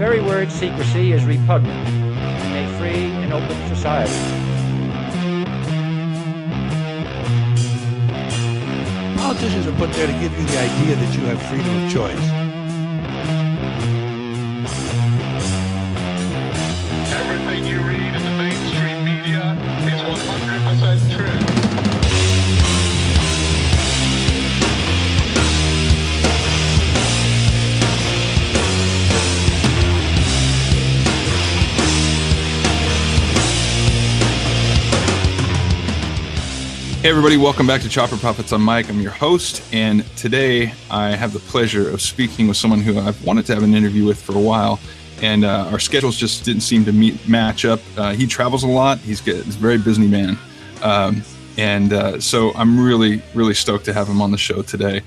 very word secrecy is repugnant in a free and open society. Politicians are put there to give you the idea that you have freedom of choice. Hey, everybody, welcome back to Chopper Profits. I'm Mike. I'm your host, and today I have the pleasure of speaking with someone who I've wanted to have an interview with for a while, and uh, our schedules just didn't seem to meet match up. Uh, he travels a lot. He's, good, he's a very busy man, um, and uh, so I'm really, really stoked to have him on the show today.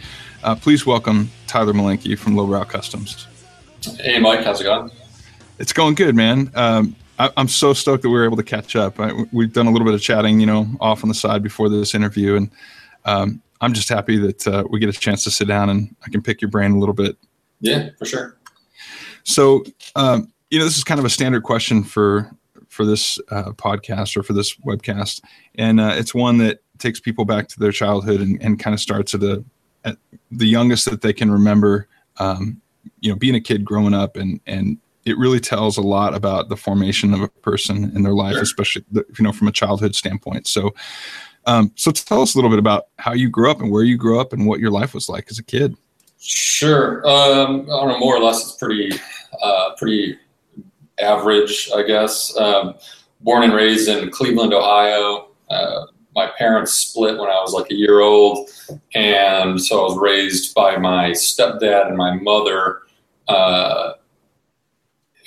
Uh, please welcome Tyler Malinky from Lowbrow Customs. Hey, Mike, how's it going? It's going good, man. Um, I, am so stoked that we were able to catch up. I, we've done a little bit of chatting, you know, off on the side before this interview, and um, I'm just happy that uh, we get a chance to sit down and I can pick your brain a little bit. Yeah, for sure. So, um, you know, this is kind of a standard question for for this uh, podcast or for this webcast, and uh, it's one that takes people back to their childhood and, and kind of starts at, a, at the youngest that they can remember. Um, you know, being a kid growing up and and it really tells a lot about the formation of a person in their life, sure. especially you know from a childhood standpoint. So, um, so tell us a little bit about how you grew up and where you grew up and what your life was like as a kid. Sure. Um, I don't know. More or less, it's pretty, uh, pretty average, I guess. Um, born and raised in Cleveland, Ohio. Uh, my parents split when I was like a year old, and so I was raised by my stepdad and my mother. Uh,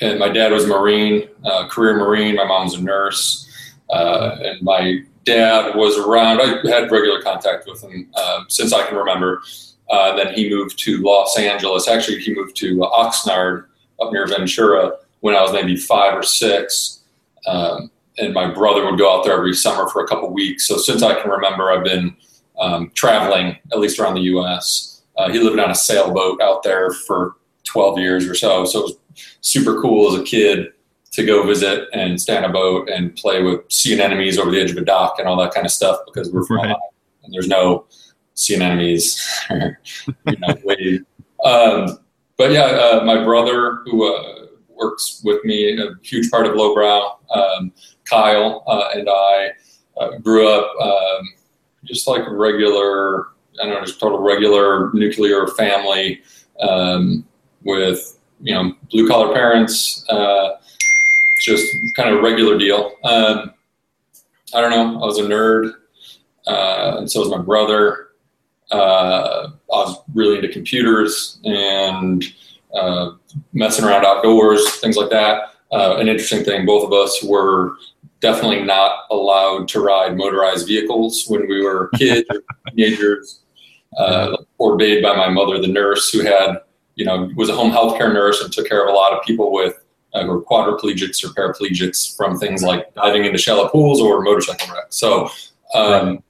and my dad was a Marine, uh, career Marine. My mom's a nurse, uh, and my dad was around. I had regular contact with him uh, since I can remember. Uh, then he moved to Los Angeles. Actually, he moved to Oxnard up near Ventura when I was maybe five or six. Um, and my brother would go out there every summer for a couple weeks. So since I can remember, I've been um, traveling at least around the U.S. Uh, he lived on a sailboat out there for 12 years or so. So it was super cool as a kid to go visit and stand a boat and play with sea anemones over the edge of a dock and all that kind of stuff because we're from right. and there's no sea anemones. you know, wave. Um, but yeah, uh, my brother who uh, works with me, a huge part of Lowbrow, um, Kyle uh, and I uh, grew up um, just like a regular, I don't know, just total regular nuclear family um, with you know, blue collar parents, uh, just kind of regular deal. Um, I don't know. I was a nerd, uh, and so was my brother. Uh, I was really into computers and uh, messing around outdoors, things like that. Uh, an interesting thing, both of us were definitely not allowed to ride motorized vehicles when we were kids or teenagers. Uh, forbade by my mother, the nurse, who had you know, was a home healthcare nurse and took care of a lot of people with uh, who were quadriplegics or paraplegics from things like diving into shallow pools or motorcycle wrecks. So um,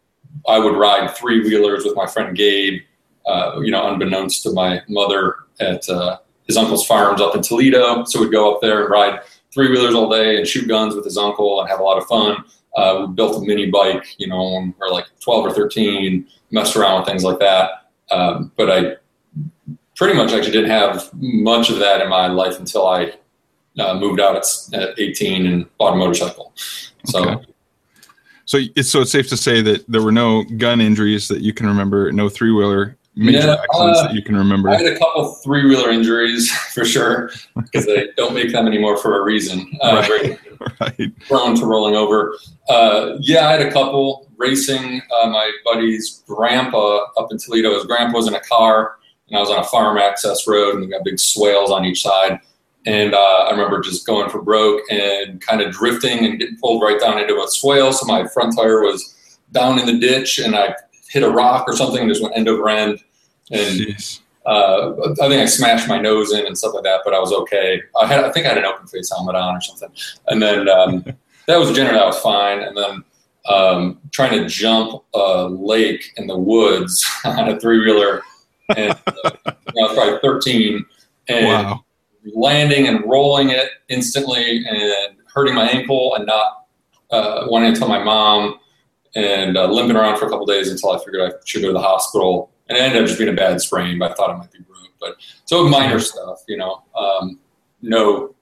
I would ride three wheelers with my friend Gabe, uh, you know, unbeknownst to my mother at uh, his uncle's farms up in Toledo. So we'd go up there and ride three wheelers all day and shoot guns with his uncle and have a lot of fun. Uh, we built a mini bike, you know, when we were like 12 or 13, messed around with things like that. Um, but I pretty much actually didn't have much of that in my life until I uh, moved out at, at, 18 and bought a motorcycle. So, okay. so it's so it's safe to say that there were no gun injuries that you can remember, no three wheeler major yeah, accidents uh, that you can remember. I had a couple three wheeler injuries for sure because they don't make them anymore for a reason. Uh, right. right. Prone to rolling over. Uh, yeah, I had a couple racing. Uh, my buddy's grandpa up in Toledo. His grandpa was in a car and I was on a farm access road, and we got big swales on each side. And uh, I remember just going for broke and kind of drifting and getting pulled right down into a swale. So my front tire was down in the ditch, and I hit a rock or something and just went end over end. And uh, I think I smashed my nose in and stuff like that, but I was okay. I had, I think I had an open face helmet on or something. And then um, that was generally I was fine. And then um, trying to jump a lake in the woods on a three wheeler and uh, I was probably 13. And wow. landing and rolling it instantly and hurting my ankle and not uh, wanting to tell my mom and uh, limping around for a couple days until I figured I should go to the hospital. And it ended up just being a bad sprain, but I thought it might be broke. But so minor stuff, you know, um, no,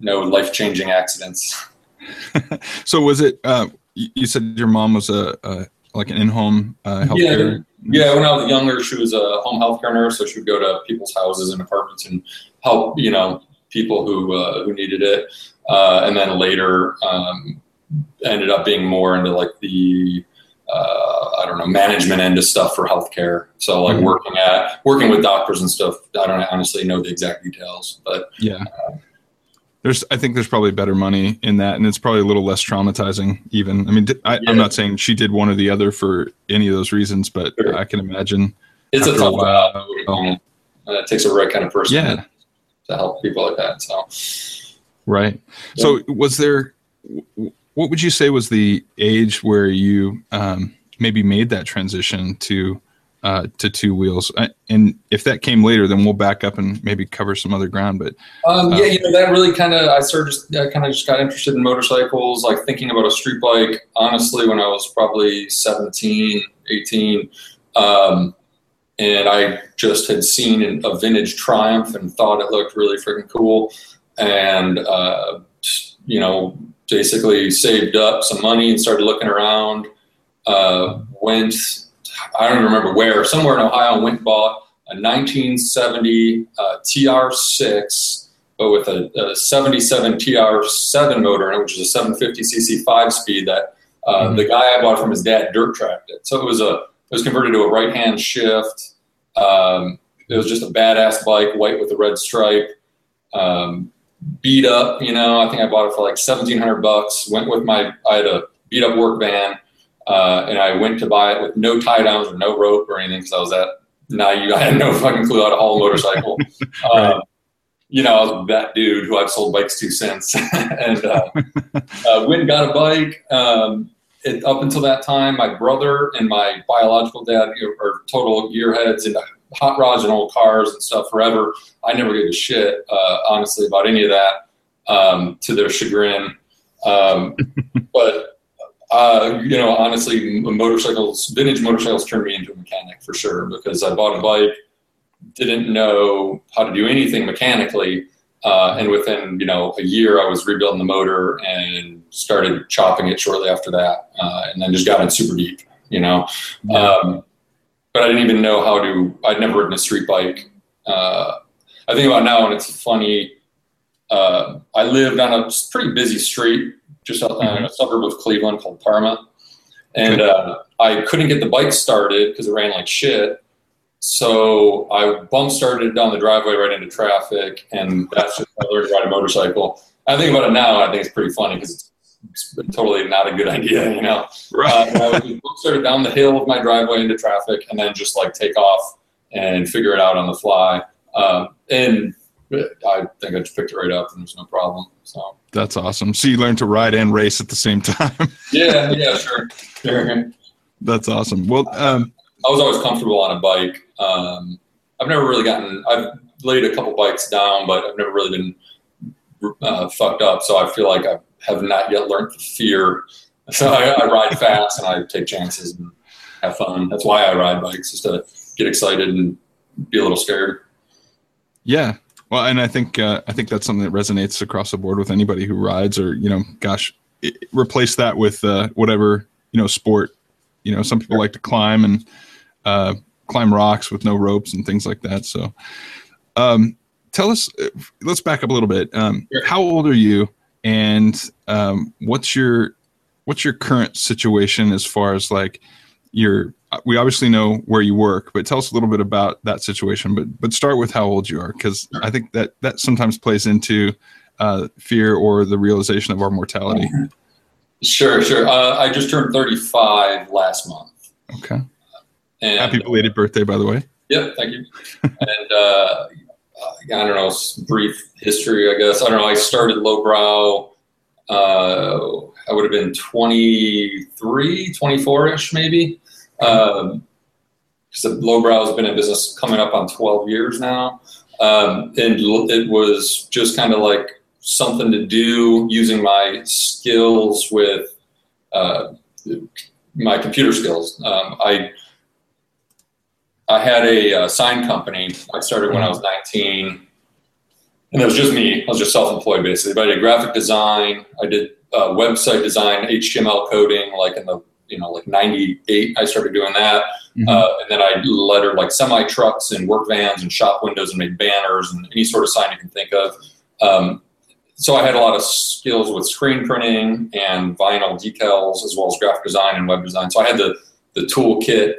no life changing accidents. so was it? Uh, you you said your mom was a, a like an in-home uh, healthcare. Yeah, yeah. When I was younger, she was a home healthcare nurse, so she would go to people's houses and apartments and help, you know, people who uh, who needed it. Uh, and then later, um, ended up being more into like the uh, I don't know management end of stuff for healthcare. So like Mhm. working at working with doctors and stuff. I don't honestly know the exact details, but Yeah. There's, I think there's probably better money in that, and it's probably a little less traumatizing. Even, I mean, I, Yeah. I'm not saying she did one or the other for any of those reasons, but Sure. I can imagine. it's a tough while. job. Uh, it takes a right kind of person Yeah. to, to help people like that. So Right. So, was there? What would you say was the age where you um, maybe made that transition to uh, to two wheels? Uh, And if that came later, then we'll back up and maybe cover some other ground. But Um, Uh, yeah, you know, that really kind of, I started just, I kind of just got interested in motorcycles, like thinking about a street bike, honestly, when I was probably 17, 18. Um, and I just had seen a vintage Triumph and thought it looked really freaking cool. And, uh, you know, basically saved up some money and started looking around. Uh, went, I don't remember where, somewhere in Ohio, went and bought a 1970 uh, TR6 but with a, a 77 TR7 motor in it, which is a 750cc five speed that uh, Mhm. the guy I bought from his dad dirt tracked it. So it was a it was converted to a right hand shift. Um, it was just a badass bike, white with a red stripe. Um, beat up, you know. I think I bought it for like 1700 bucks. Went with my I had a beat up work van, uh, and I went to buy it with no tie downs or no rope or anything because I was that naive. I had no fucking clue how to haul a motorcycle. Right. Um, you know, I was that dude who I've sold bikes to since, and uh, uh, went and got a bike. Um, it, up until that time, my brother and my biological dad are total gearheads into hot rods and old cars and stuff forever. I never gave a shit, uh, honestly, about any of that, um, to their chagrin. Um, but uh, you know, honestly, motorcycles, vintage motorcycles, turned me into a mechanic for sure because I bought a bike, didn't know how to do anything mechanically, uh, and within you know a year, I was rebuilding the motor and started chopping it shortly after that, uh, and then just got in super deep, you know. Um, but I didn't even know how to. I'd never ridden a street bike. Uh, I think about now, and it's funny. Uh, I lived on a pretty busy street just out in a suburb of Cleveland called Parma, and uh, I couldn't get the bike started because it ran like shit. So I bump started down the driveway right into traffic, and that's just how I learned to ride a motorcycle. I think about it now, I think it's pretty funny because it's, it's totally not a good idea, you know. right. Uh, I would just bump started down the hill of my driveway into traffic, and then just like take off and figure it out on the fly. Um, and I think I just picked it right up, and there's no problem. So That's awesome. So you learned to ride and race at the same time. yeah, yeah, sure, sure. That's awesome. Well, um, I was always comfortable on a bike. Um, I've never really gotten. I've laid a couple bikes down, but I've never really been uh, fucked up. So I feel like I have not yet learned the fear. So I, I ride fast and I take chances and have fun. That's why I ride bikes, just to get excited and be a little scared. yeah. Well, and I think uh, I think that's something that resonates across the board with anybody who rides, or you know, gosh, i replace that with uh, whatever you know sport. You know, some people like to climb and uh, climb rocks with no ropes and things like that. So, um, tell us. uh, Let's back up a little bit. Um, Sure. How old are you, and um, what's your what's your current situation as far as like your we obviously know where you work but tell us a little bit about that situation but but start with how old you are because i think that that sometimes plays into uh, fear or the realization of our mortality Sure, sure. Uh, I just turned 35 last month. okay And, happy belated birthday by the way Yep, thank you. and uh, I don't know, brief history, I guess. I don't know. I started lowbrow. Uh, I would have been 23, 24 ish, maybe. Um, because lowbrow has been in business coming up on 12 years now. um, and it was just kind of like something to do using my skills with uh, my computer skills. Um, I I had a uh, sign company. I started when I was 19, and it was just me. I was just self-employed basically. But I did graphic design. I did uh, website design, HTML coding, like in the you know like 98. I started doing that, Mhm. uh, and then I lettered like semi trucks and work vans and shop windows and made banners and any sort of sign you can think of. Um, so I had a lot of skills with screen printing and vinyl decals, as well as graphic design and web design. So I had the the toolkit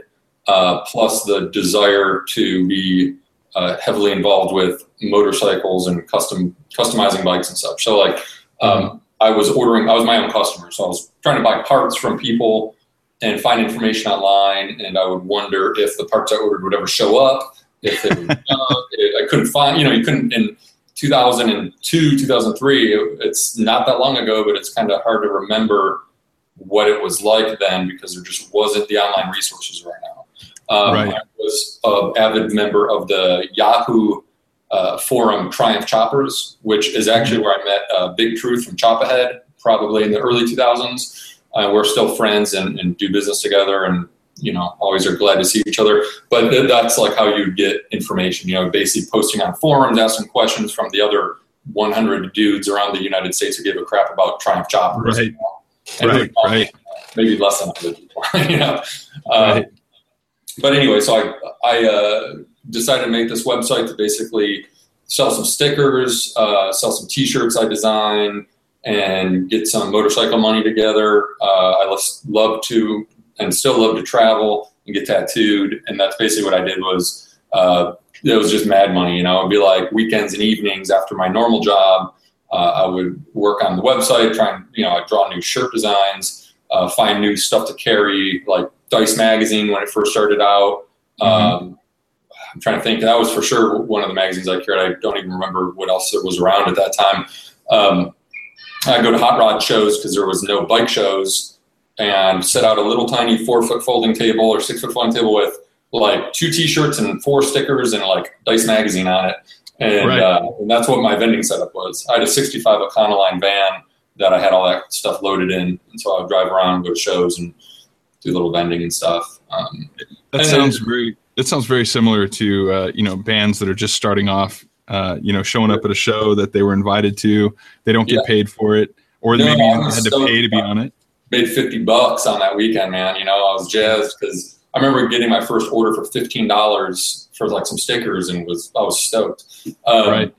uh, plus the desire to be uh, heavily involved with motorcycles and custom customizing bikes and such. So like um, I was ordering, I was my own customer, so I was trying to buy parts from people and find information online, and I would wonder if the parts I ordered would ever show up. If they would, uh, I couldn't find, you know, you couldn't in 2002, 2003. It, it's not that long ago, but it's kind of hard to remember what it was like then because there just wasn't the online resources right now. Um, Right. I was an avid member of the Yahoo uh, forum Triumph Choppers, which is actually where I met uh, Big Truth from Chop Ahead, probably in the early 2000s. Uh, we're still friends and, and do business together, and you know, always are glad to see each other. But th- that's like how you get information. You know, basically posting on forums, asking questions from the other 100 dudes around the United States who give a crap about Triumph Choppers. Right. you know, and Right, who- right. Maybe less than 100 people. you know. Uh, Right. but anyway, so I I uh, decided to make this website to basically sell some stickers, uh, sell some T-shirts I design, and get some motorcycle money together. Uh, I love to and still love to travel and get tattooed, and that's basically what I did. Was uh, it was just mad money, you know? It'd be like weekends and evenings after my normal job. Uh, I would work on the website, try and you know, I draw new shirt designs, uh, find new stuff to carry, like Dice magazine when it first started out. Um, I'm trying to think. That was for sure one of the magazines I carried. I don't even remember what else there was around at that time. Um, I go to hot rod shows because there was no bike shows, and set out a little tiny four foot folding table or six foot folding table with like two T-shirts and four stickers and like Dice magazine on it, and, Right. uh, and that's what my vending setup was. I had a '65 Econoline van that I had all that stuff loaded in, and so I would drive around, go to shows, and do little vending and stuff. Um, That And- sounds very. That sounds very similar to uh, you know bands that are just starting off. Uh, you know, showing up at a show that they were invited to, they don't get Yeah. paid for it, or No, maybe even had to pay to be on it. made 50 bucks on that weekend, man. You know, I was jazzed because I remember getting my first order for $15 for like some stickers and was, I was stoked. Um, Right.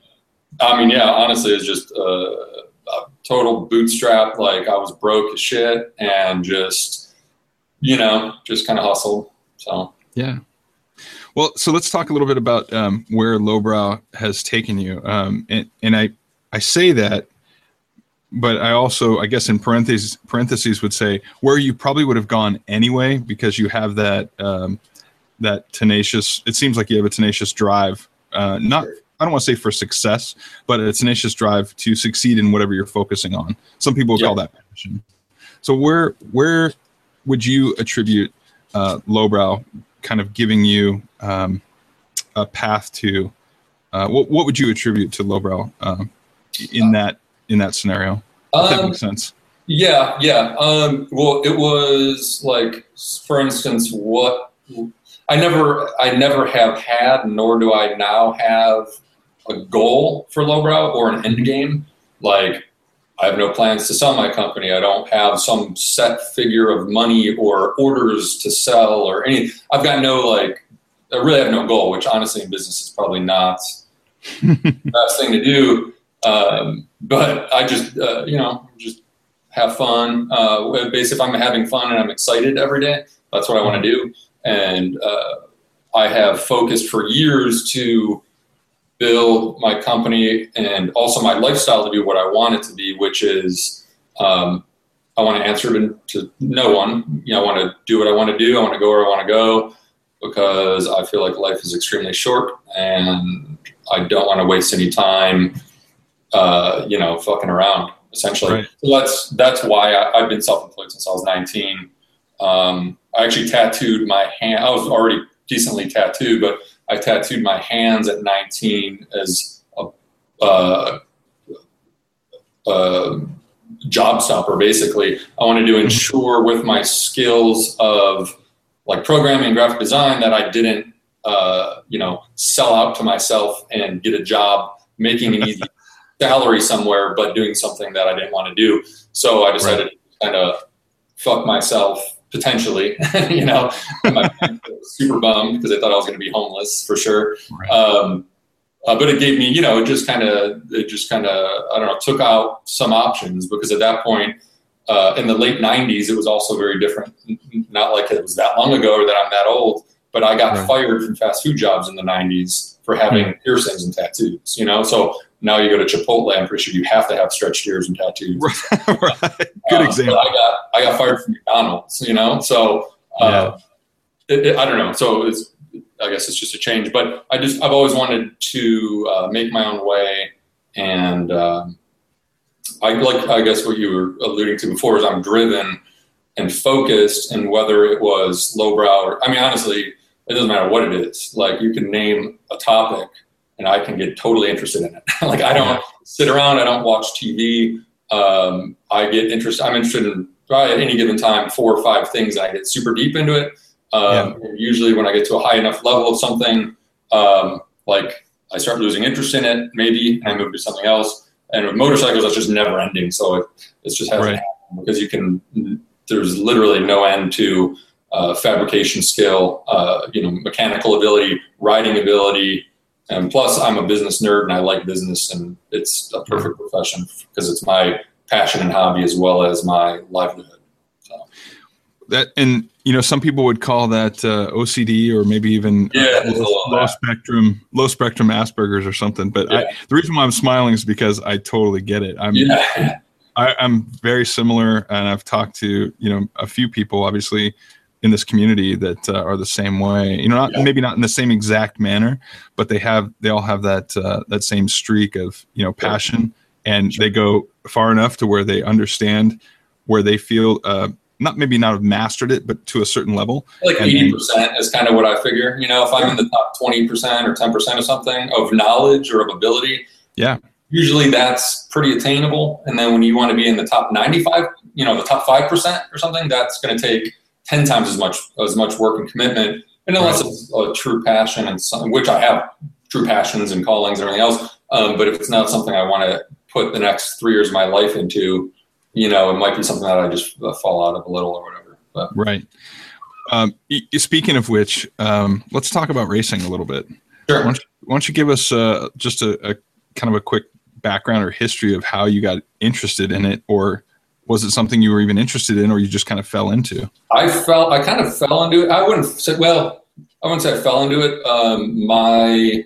I mean, yeah, honestly, it's just uh, a total bootstrap. Like I was broke as shit and just, you know, just kind of hustled. So, Yeah. Well, so let's talk a little bit about um, where lowbrow has taken you, um, and and I I say that, but I also I guess in parentheses parentheses would say where you probably would have gone anyway because you have that um, that tenacious. It seems like you have a tenacious drive. Uh, not I don't want to say for success, but a tenacious drive to succeed in whatever you're focusing on. Some people would call that passion. So where where would you attribute uh, lowbrow kind of giving you um, a path to uh, what, what would you attribute to lowbrow um, in that in that scenario if that um, makes sense Yeah, yeah. Um, well, it was like, for instance, what I never, I never have had, nor do I now have a goal for lowbrow or an end game. Like, I have no plans to sell my company. I don't have some set figure of money or orders to sell or any. I've got no like. I really have no goal, which honestly in business is probably not the best thing to do. Um, but I just, uh, you know, just have fun. Uh, basically, if I'm having fun and I'm excited every day, that's what I want to do. And uh, I have focused for years to build my company and also my lifestyle to be what I want it to be, which is um, I want to answer to, to no one. You know, I want to do what I want to do. I want to go where I want to go because I feel like life is extremely short and I don't want to waste any time, uh, you know, fucking around essentially. Right. So that's that's why I, I've been self-employed since I was 19. Um, I actually tattooed my hand. I was already decently tattooed, but I tattooed my hands at 19 as a, uh, a job stopper. Basically, I wanted to ensure with my skills of like programming and graphic design that I didn't, uh, you know, sell out to myself and get a job making an easy salary somewhere, but doing something that I didn't want to do. So I decided to kind of fuck myself potentially, you know, my parents were super bummed because they thought I was going to be homeless for sure. Right. Um, uh, but it gave me, you know, it just kind of, it just kind of, I don't know, took out some options because at that point, uh, in the late '90s, it was also very different. Not like it was that long ago or that I'm that old, but I got Right. fired from fast food jobs in the '90s for having piercings and tattoos. You know, so now you go to Chipotle, I'm pretty sure you have to have stretched ears and tattoos. right. Good Uh, example. I got I got fired from McDonald's, you know. So uh, it, it- I don't know. So it's I guess it's just a change. But I just I've always wanted to uh, make my own way, and um, I like I guess what you were alluding to before is I'm driven and focused, and whether it was lowbrow or I mean honestly, it doesn't matter what it is. Like you can name a topic, and I can get totally interested in it. like I don't sit around. I don't watch TV um, I get interested. I'm interested in probably at any given time four or five things, and I get super deep into it. Um, and Usually, when I get to a high enough level of something, um, like I start losing interest in it, maybe, and I move to something else. And with motorcycles, that's just never ending. So it, it's just hasn't Right. happened because you can. There's literally no end to uh, fabrication skill, uh, you know, mechanical ability, riding ability, and plus, I'm a business nerd and I like business, and it's a perfect profession because it's my passion and hobby as well as my livelihood. that and you know some people would call that uh, OCD or maybe even uh, Yeah, a low, low spectrum low spectrum Asperger's or something. But I, the reason why I'm smiling is because I totally get it. I'm Yeah, I, I'm very similar, and I've talked to you know a few people, obviously, in this community that uh, are the same way. You know, not Yeah. maybe not in the same exact manner, but they have they all have that uh, that same streak of you know passion, and they go far enough to where they understand where they feel uh, not maybe not have mastered it, but to a certain level. like eighty percent is kind of what I figure. You know, if I'm in the top twenty percent or ten percent of something of knowledge or of ability, Yeah. usually that's pretty attainable. And then when you want to be in the top ninety-five, you know, the top five percent or something, that's going to take ten times as much as much work and commitment. And unless it's a true passion and some, which I have true passions and callings and everything else, um, but if it's not something I want to put the next three years of my life into, you know, it might be something that I just uh, fall out of a little or whatever. But Right. Um, speaking of which, um, let's talk about racing a little bit. Why sure. don't you, why don't you give us uh, just a, a kind of a quick background or history of how you got interested in it, or was it something you were even interested in, or you just kind of fell into? I felt I kind of fell into it. I wouldn't say well, I wouldn't say I fell into it. Um, my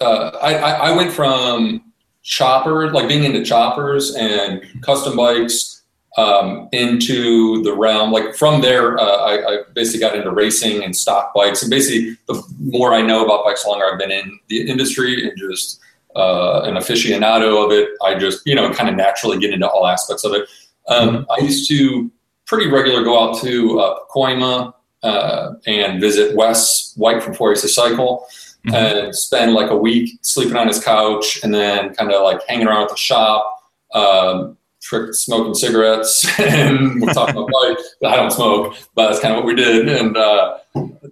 uh, I, I I went from chopper like being into choppers and custom bikes um, into the realm like from there uh, I, I basically got into racing and stock bikes and basically the more I know about bikes the longer I've been in the industry and just uh, an aficionado of it I just you know kind of naturally get into all aspects of it um, I used to pretty regular go out to uh, Pacoima uh, and visit Wes White from Four Aces Cycle Mhm. and spend like a week sleeping on his couch and then kind of like hanging around at the shop, um, trick smoking cigarettes and we're talking about bikes. I don't smoke, but that's kind of what we did and uh,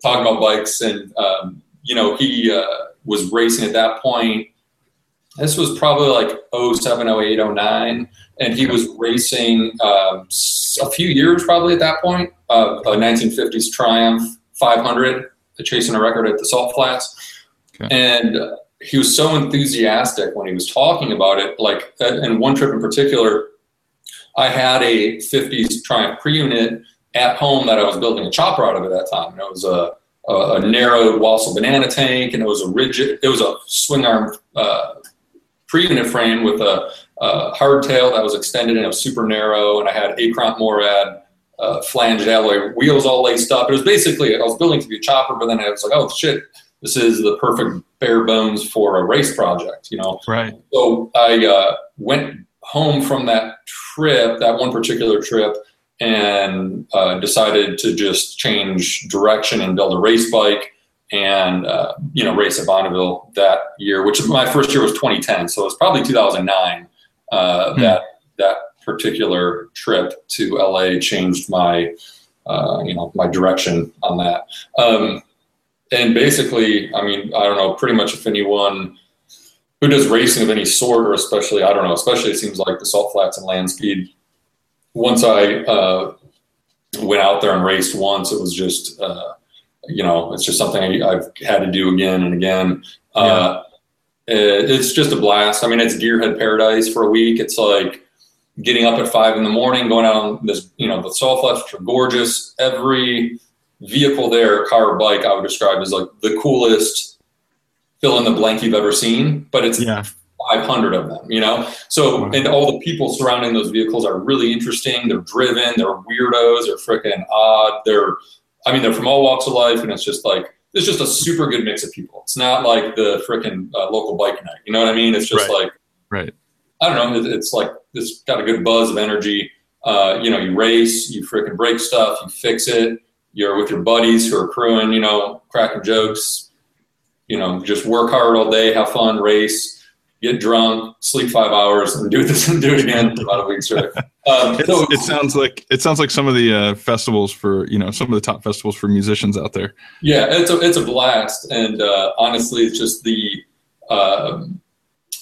talking about bikes. And, um, you know, he uh, was racing at that point. This was probably like 07, 08, 09 and he was racing um, a few years probably at that point. Uh, a 1950s Triumph 500, chasing a record at the Salt Flats, Okay. and uh, he was so enthusiastic when he was talking about it. Like, uh, and one trip in particular, I had a 50s Triumph pre-unit at home that I was building a chopper out of at that time. And it was a, a, a narrowed Wassell banana tank, and it was a rigid, it was a swing arm uh, pre-unit frame with a, a hardtail that was extended and it was super narrow, and I had Akront Morad uh, flanged alloy wheels all laced up. It was basically I was building to be a chopper, but then I was like, oh shit, this is the perfect bare bones for a race project, you know. Right. So I uh, went home from that trip, that one particular trip, and uh, decided to just change direction and build a race bike. And uh, you know race at Bonneville that year, which my first year was 2010, so it was probably 2009 uh, Hmm. that that particular trip to LA changed my uh, you know my direction on that. Um, and basically, I mean, I don't know, pretty much if anyone who does racing of any sort, or especially, I don't know, especially it seems like the salt flats and land speed. Once I uh, went out there and raced once, it was just, uh, you know, it's just something I, I've had to do again and again. Uh, it- it's just a blast. I mean, it's gearhead paradise for a week. It's like getting up at five in the morning, going out on this, you know, the salt flats, which are gorgeous. Every vehicle there, car or bike, I would describe as like the coolest fill in the blank you've ever seen, but it's Yeah. 500 of them, you know? So, and all the people surrounding those vehicles are really interesting. They're driven, they're weirdos, they're freaking odd. They're, I mean, they're from all walks of life, and it's just like, it's just a super good mix of people. It's not like the freaking uh, local bike night, you know what I mean? It's just Right. like, Right. I don't know. it- It's like it's got a good buzz of energy. Uh, you know, you race, you freaking break stuff, you fix it. You're with your buddies who are crewing, you know, cracking jokes. You know, just work hard all day, have fun, race, get drunk, sleep five hours, and do this and do it again about a week straight. Um, so it sounds like it sounds like some of the uh, festivals for you know some of the top festivals for musicians out there. Yeah, it's a it's a blast, and uh, honestly, it's just the uh,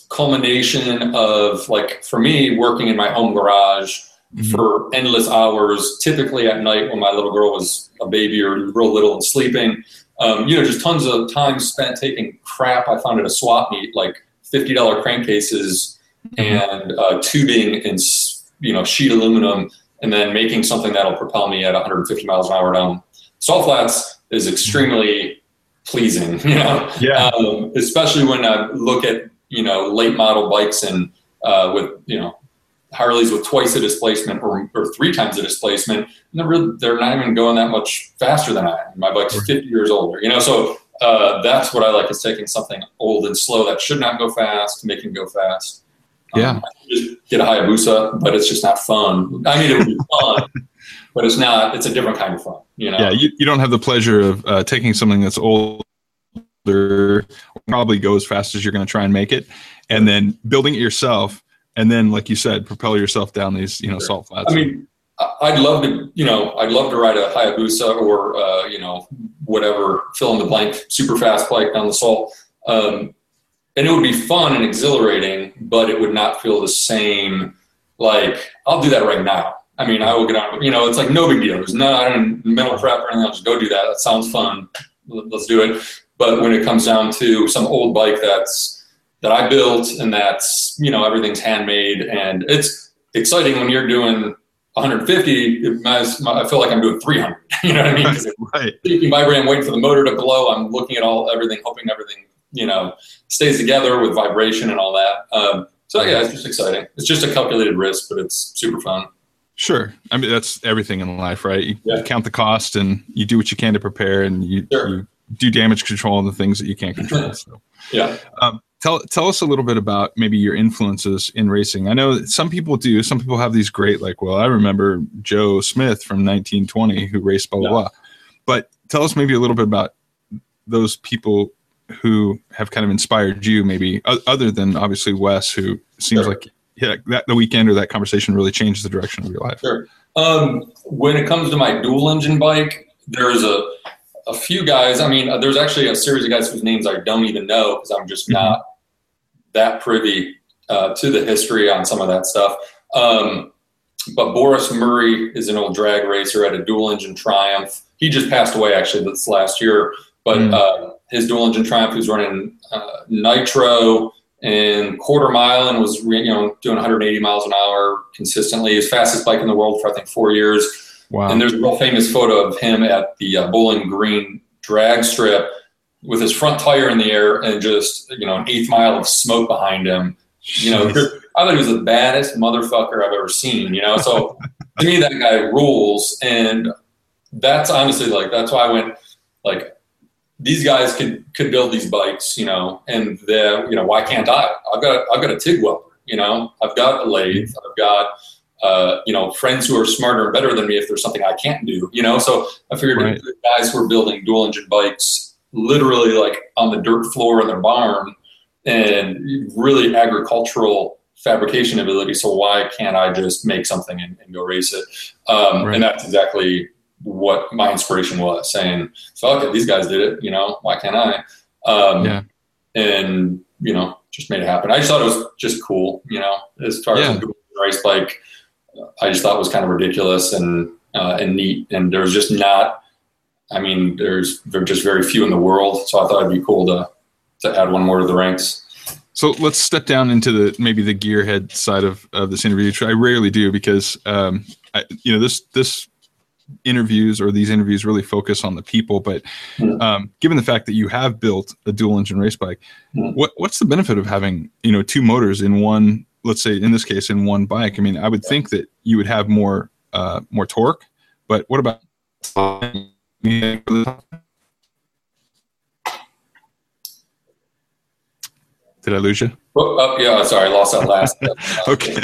culmination of like for me working in my home garage Mhm. for endless hours, typically at night when my little girl was a baby or real little and sleeping. Um, you know, just tons of time spent taking crap I found at a swap meet, like fifty dollar crankcases and uh, tubing in s- you know sheet aluminum, and then making something that'll propel me at 150 miles an hour down salt flats is extremely pleasing. You know, Yeah. um, especially when I look at you know late model bikes and uh, with you know Harleys with twice the displacement or, or three times the displacement, and they're really, they're not even going that much faster than I am. My bike's 50 years older, you know, so uh, that's what I like is taking something old and slow that should not go fast, making go fast. Um, Yeah. I just get a Hayabusa, but it's just not fun. I mean, it would be fun, but it's not. It's a different kind of fun, you know. Yeah, you, you don't have the pleasure of uh, taking something that's older, probably go as fast as you're going to try and make it, and then building it yourself, and then, like you said, propel yourself down these you know salt flats. I mean, I'd love to, you know, I'd love to ride a Hayabusa or, uh, you know, whatever fill in the blank super fast bike down the salt. Um, and it would be fun and exhilarating, but it would not feel the same. Like, I'll do that right now. I mean, I will get on, you know, it's like no big deal. There's no I don't mental prep or anything. I'll just go do that. That sounds fun. Let- Let's do it. But when it comes down to some old bike that's, that I built and that's, you know, everything's handmade and it's exciting when you're doing 150, I feel like I'm doing 300. You know what I mean? right. peaking, vibrating, waiting for the motor to blow. I'm looking at all everything, hoping everything you know stays together with vibration and all that. Um, so yeah, it's just exciting. It's just a calculated risk, but it's super fun. Sure. I mean, that's everything in life, right? You, Yeah. count the cost, and you do what you can to prepare, and you, Sure. you do damage control on the things that you can't control. So. Yeah. Um, tell tell us a little bit about maybe your influences in racing. I know some people do. Some people have these great, like, well, I remember Joe Smith from 1920 who raced blah blah Yeah. blah. But tell us maybe a little bit about those people who have kind of inspired you, maybe other than obviously Wes, who seems Sure. like yeah, that the weekend or that conversation really changed the direction of your life. Sure. Um, when it comes to my dual engine bike, there's a a few guys. I mean, uh, there's actually a series of guys whose names I don't even know because I'm just Mhm. not that privy uh, to the history on some of that stuff. Um, but Boris Murray is an old drag racer at a dual engine Triumph. He just passed away actually this last year, but Mm. uh, his dual engine Triumph, who's running uh, nitro and quarter mile and was you know doing 180 miles an hour consistently. His fastest bike in the world for I think four years. Wow. And there's a real famous photo of him at the uh, Bowling Green drag strip with his front tire in the air and just you know an eighth mile of smoke behind him. You know, Jeez. I thought he was the baddest motherfucker I've ever seen. You know, so to me that guy rules, and that's honestly like that's why I went like these guys could could build these bikes, you know, and the you know why can't I? I've got I've got a TIG welder, you know, I've got a lathe, I've got uh, you know friends who are smarter and better than me if there's something I can't do, you know. So I figured Right. the guys who are building dual engine bikes literally like on the dirt floor in their barn and really agricultural fabrication ability. So why can't I just make something and, and go race it? Um, Right. And that's exactly what my inspiration was saying, fuck it, these guys did it, you know, why can't I? Um, Yeah. And, you know, just made it happen. I just thought it was just cool, you know, as far Yeah. as race bike, I just thought it was kind of ridiculous and, uh, and neat. And there's just not, I mean, there's, there's just very few in the world. So I thought it'd be cool to, to add one more to the ranks. So let's step down into the maybe the gearhead side of, of this interview, which I rarely do because um, I, you know this this interviews or these interviews really focus on the people. But Mm. um, given the fact that you have built a dual engine race bike, Mm. what what's the benefit of having you know two motors in one? Let's say in this case in one bike. I mean, I would think that you would have more uh, more torque. But what about Did I lose you? Oh, oh, yeah, sorry, I lost that last. okay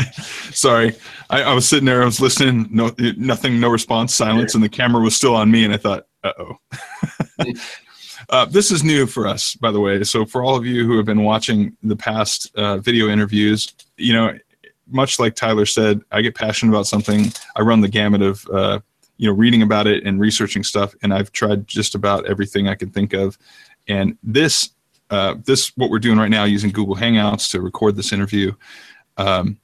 sorry. I, I was sitting there i was listening no nothing no response silence and the camera was still on me and i thought uh-oh. Uh, this is new for us by the way. So for all of you who have been watching the past uh, video interviews you know much like tyler said i get passionate about something. I run the gamut of uh, you know reading about it and researching stuff and i've tried just about everything i can think of. And this uh, this what we're doing right now using google hangouts to record this interview um,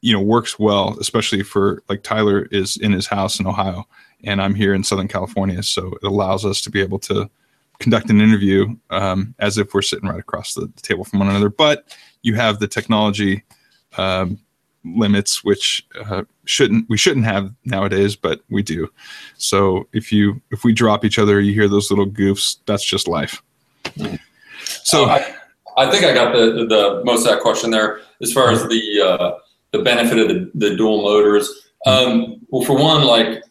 you know works well especially for like tyler is in his house in ohio and i'm here in southern california. So it allows us to be able to conduct an interview um, as if we're sitting right across the table from one another. But you have the technology um, limits which uh, shouldn't we shouldn't have nowadays but we do. So if you if we drop each other you hear those little goofs that's just life so I, I think I got the, the most of that question there as far as the uh, the benefit of the, the dual motors. Um, well, for one, like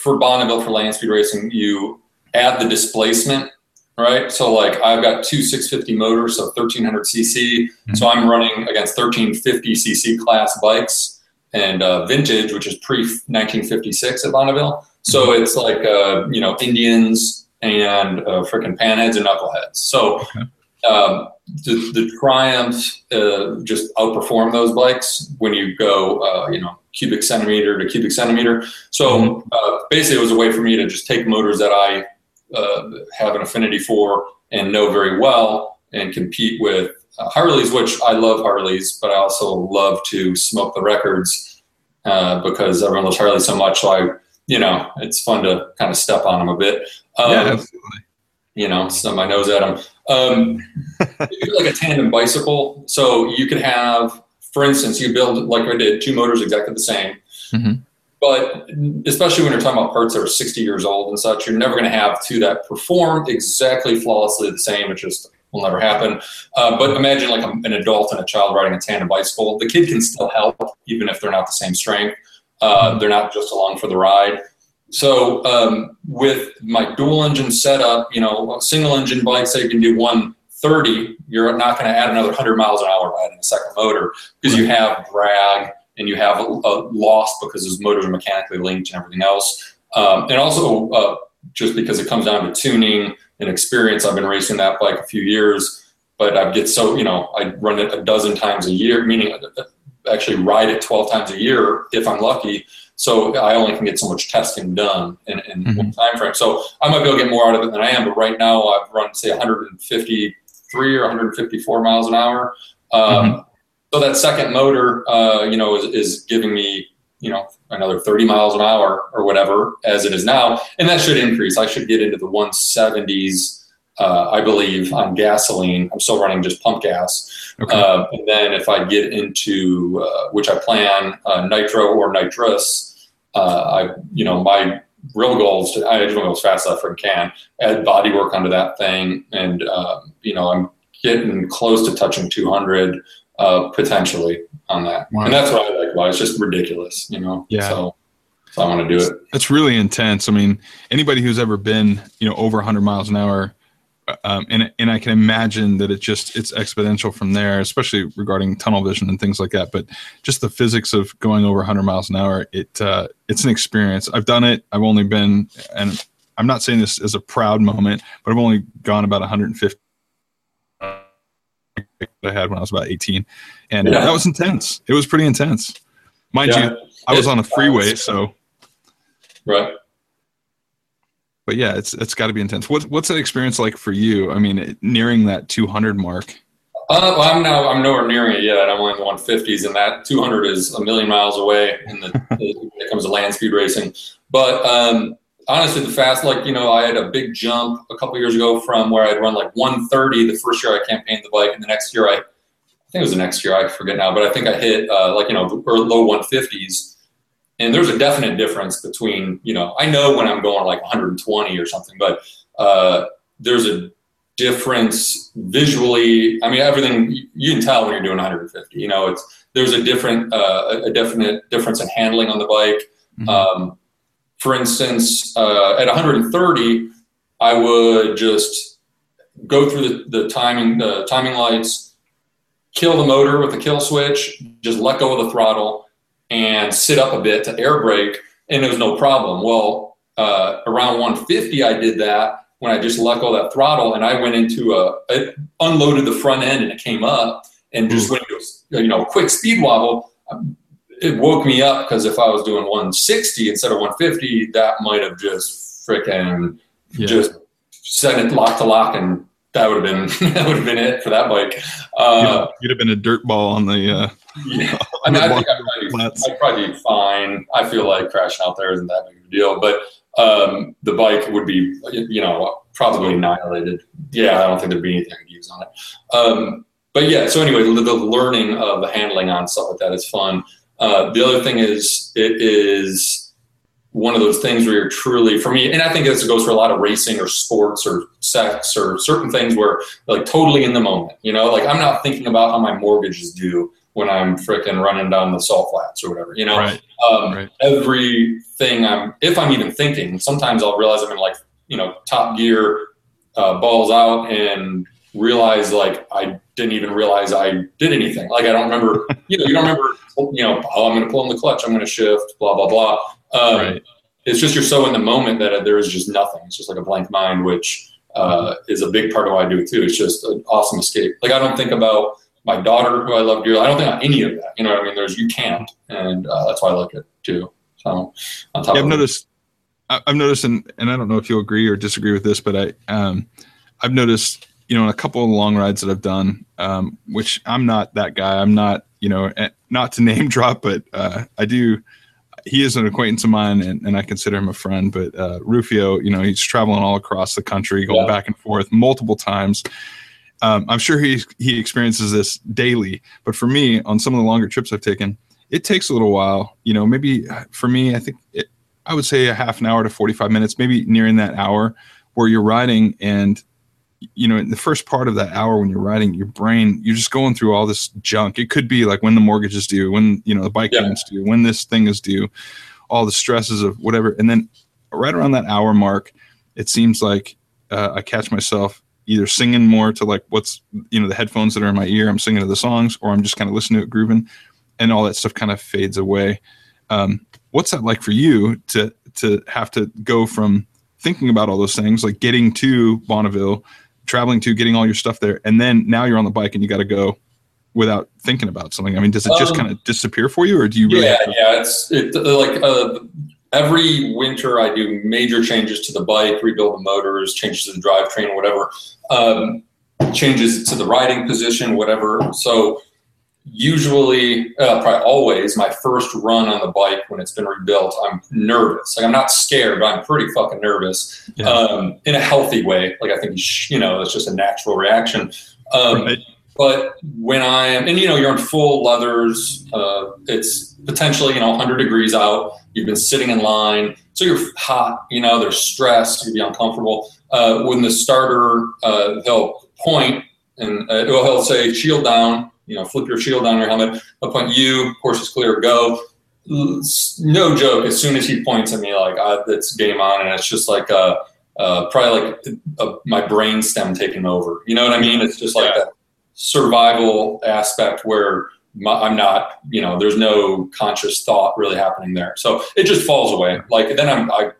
for Bonneville for land speed racing, you add the displacement, right? So like I've got two 650 motors, so 1300 cc. So I'm running against 1350 cc class bikes and uh, vintage, which is pre 1956 at Bonneville. So it's like uh, you know Indians and uh, freaking panheads and knuckleheads. So um, the, the Triumph uh, just outperform those bikes when you go, uh, you know, cubic centimeter to cubic centimeter. So uh, basically, it was a way for me to just take motors that I uh, have an affinity for and know very well and compete with uh, Harleys, which I love Harleys, but I also love to smoke the records uh, because everyone loves Harley so much. So I, you know, it's fun to kind of step on them a bit. Um, yeah absolutely you know, stub my nose at them. Um, like a tandem bicycle, so you could have, for instance, you build like I did, two motors exactly the same. Mhm. But especially when you're talking about parts that are 60 years old and such, you're never going to have two that perform exactly flawlessly the same. It just will never happen. Uh, but imagine like a, an adult and a child riding a tandem bicycle. The kid can still help, even if they're not the same strength. Uh, they're not just along for the ride. So um, with my dual engine setup, you know, a single engine bike, say you can do 130, you're not going to add another 100 miles an hour by adding a second motor because you have drag and you have a, a loss because those motors are mechanically linked and everything else. Um, and also uh, just because it comes down to tuning and experience. I've been racing that bike a few years, but I get so, you know, I run it a dozen times a year, meaning uh, actually ride it 12 times a year if I'm lucky. So I only can get so much testing done in, in Mhm. one time frame. So I might be able to get more out of it than I am, but right now I've run say 153 or 154 miles an hour. Um, So that second motor, uh, you know, is, is giving me, you know, another 30 miles an hour or whatever as it is now, and that should increase. I should get into the 170s, uh, I believe, on gasoline. I'm still running just pump gas. okay Uh, and then if I get into, uh, which I plan, uh, nitro or nitrous, uh, I, you know, my real goal is to, I just want to go as fast as I freaking can, add body work onto that thing. And, uh, you know, I'm getting close to touching 200 uh, potentially on that. Wow. And that's what I like about it. It's just ridiculous, you know? Yeah. So, so I want to do it. That's really intense. I mean, anybody who's ever been, you know, over 100 miles an hour, um, and and I can imagine that it just it's exponential from there, especially regarding tunnel vision and things like that. But just the physics of going over 100 miles an hour, it uh, it's an experience. I've done it. I've only been and I'm not saying this as a proud moment, but I've only gone about 150 I had when I was about 18, and Yeah. that was intense. It was pretty intense, mind Yeah. you. I was on a freeway, so Right. But yeah, it's it's got to be intense. What's what's that experience like for you? I mean, nearing that 200 mark. Uh, well, I'm now I'm nowhere nearing it yet. I'm only in the 150s, and that 200 is a million miles away. And it comes to land speed racing, but um, honestly, the fast like you know, I had a big jump a couple years ago from where I'd run like 130 the first year I campaigned the bike, and the next year I, I think it was the next year I forget now, but I think I hit uh, like you know or low 150s. And there's a definite difference between, you know, I know when I'm going like 120 or something, but uh, there's a difference visually. I mean, everything you- can tell when you're doing 150. You know, it's there's a different, uh, a definite difference in handling on the bike. Mhm. Um, for instance, uh, at 130, I would just go through the, the timing, the timing lights, kill the motor with the kill switch, just let go of the throttle, and sit up a bit to air brake, and it was no problem. Well, uh, around 150, I did that when I just let go of that throttle, and I went into a, it unloaded the front end, and it came up, and just went into a, you know quick speed wobble. It woke me up because if I was doing 160 instead of 150, that might have just freaking Yeah. just sent it lock to lock, and that would have been that would have been it for that bike. Uh, you'd, you'd have been a dirt ball on the. Uh, yeah. I mean, I think I'd probably, I'd probably be fine. I feel like crashing out there isn't that big of a deal, but um, the bike would be, you know, probably annihilated. Yeah, I don't think there'd be anything I could use on it. Um, but yeah, so anyway, the, the learning of the handling on stuff like that is fun. Uh, the other thing is, it is one of those things where you're truly, for me, and I think this goes for a lot of racing or sports or sex or certain things where like totally in the moment, you know, like I'm not thinking about how my mortgage is due when I'm freaking running down the salt flats or whatever, you know, right. um, Right. everything I'm, if I'm even thinking, sometimes I'll realize I'm in like, you know, top gear, uh, balls out and realize like I didn't even realize I did anything. Like I don't remember, you know, you don't remember, you know, oh, I'm going to pull in the clutch, I'm going to shift, blah, blah, blah. Um, Right. It's just you're so in the moment that there is just nothing. It's just like a blank mind, which uh, is a big part of why I do it too. It's just an awesome escape. Like I don't think about my daughter, who I love dearly. I don't think any of that. You know what I mean? There's you can't, and uh, that's why I like it too. So on top Yeah, I've of noticed. I've noticed, and, and I don't know if you'll agree or disagree with this, but I, um, I've noticed, you know, in a couple of long rides that I've done, um, which I'm not that guy. I'm not, you know, eh, not to name drop, but uh, I do. He is an acquaintance of mine, and, and I consider him a friend. But uh, Rufio, you know, he's traveling all across the country, going Yeah. back and forth multiple times. Um, I'm sure he he experiences this daily, but for me, on some of the longer trips I've taken, it takes a little while. You know, maybe uh, for me, I think it, I would say a half an hour to 45 minutes, maybe nearing that hour where you're riding and you know, in the first part of that hour when you're riding, your brain, you're just going through all this junk. It could be like when the mortgage is due, when, you know, the bike Yeah. payment's due, when this thing is due, all the stresses of whatever. And then right around that hour mark, it seems like uh, I catch myself either singing more to like what's, you know, the headphones that are in my ear, I'm singing to the songs, or I'm just kind of listening to it grooving and all that stuff kind of fades away. Um, what's that like for you to, to have to go from thinking about all those things, like getting to Bonneville, traveling to getting all your stuff there, and then now you're on the bike and you got to go without thinking about something. I mean, does it just Um, kind of disappear for you, or do you really? yeah, to- yeah. It's it, like uh, every winter I do major changes to the bike, rebuild the motors, changes to the drivetrain, whatever, um, changes to the riding position, whatever. So usually, uh, probably always, my first run on the bike when it's been rebuilt, I'm nervous. Like I'm not scared, but I'm pretty fucking nervous Yeah. um, in a healthy way. Like I think you, sh- you know, it's just a natural reaction. Um, Right. But when I am, and you know, you're in full leathers, uh, it's potentially, you know, 100 degrees out. You've been sitting in line, so you're hot, you know, there's stress, you'd be uncomfortable. Uh, when the starter, uh, he'll point and uh, well, he'll say, shield down, you know, flip your shield down your helmet. He'll point you, course is clear, go. No joke, as soon as he points at me, like, uh, it's game on, and it's just like, uh, uh, probably like uh, my brain stem taking over. You know what I mean? It's just like that survival aspect where I'm not, you know, there's no conscious thought really happening there. So it just falls away. Like then I'm, I,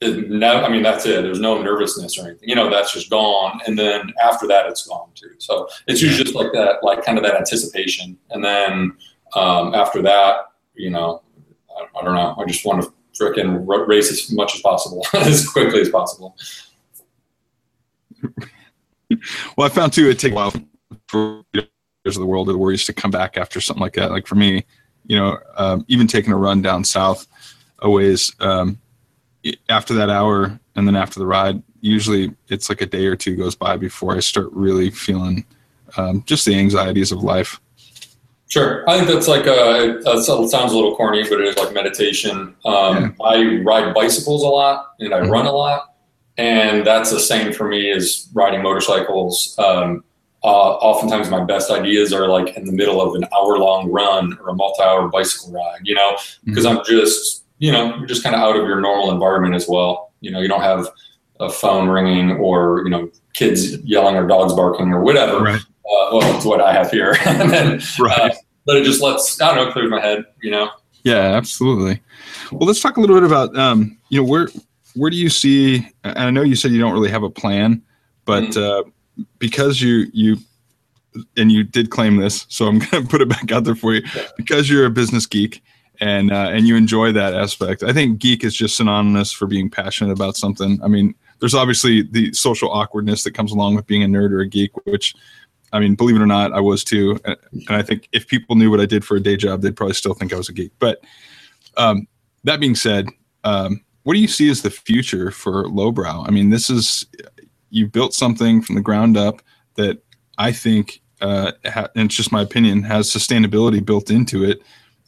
no, I mean that's it. There's no nervousness or anything. You know, that's just gone, and then after that, it's gone too. So it's usually just like that, like kind of that anticipation, and then um, after that, you know, I, I don't know. I just want to frickin' r- race as much as possible, as quickly as possible. Well, I found too it takes a while for of the world of the Warriors to come back after something like that. Like for me, you know, um, even taking a run down south a ways um, after that hour and then after the ride, usually it's like a day or two goes by before I start really feeling um, just the anxieties of life. Sure, I think that's like a. That sounds a little corny, but it is like meditation. Um, I ride bicycles a lot and I Mhm. run a lot, and that's the same for me as riding motorcycles. Um, uh, oftentimes, my best ideas are like in the middle of an hour-long run or a multi-hour bicycle ride. You know, because I'm just you know you're just kind of out of your normal environment as well. You know, you don't have a phone ringing or you know kids yelling or dogs barking or whatever. Right. Uh, well, it's what I have here, and then Right. uh, but it just lets I don't know clears my head. You know. Yeah, absolutely. Well, let's talk a little bit about um, you know where where do you see? And I know you said you don't really have a plan, but uh, because you you and you did claim this, so I'm going to put it back out there for you. Because you're a business geek and uh, and you enjoy that aspect, I think geek is just synonymous for being passionate about something. I mean, there's obviously the social awkwardness that comes along with being a nerd or a geek, which I mean, believe it or not, I was too. And and I think if people knew what I did for a day job, they'd probably still think I was a geek. But um, that being said, um, what do you see as the future for lowbrow? I mean, this is you built something from the ground up that I think, uh, ha- and it's just my opinion, has sustainability built into it.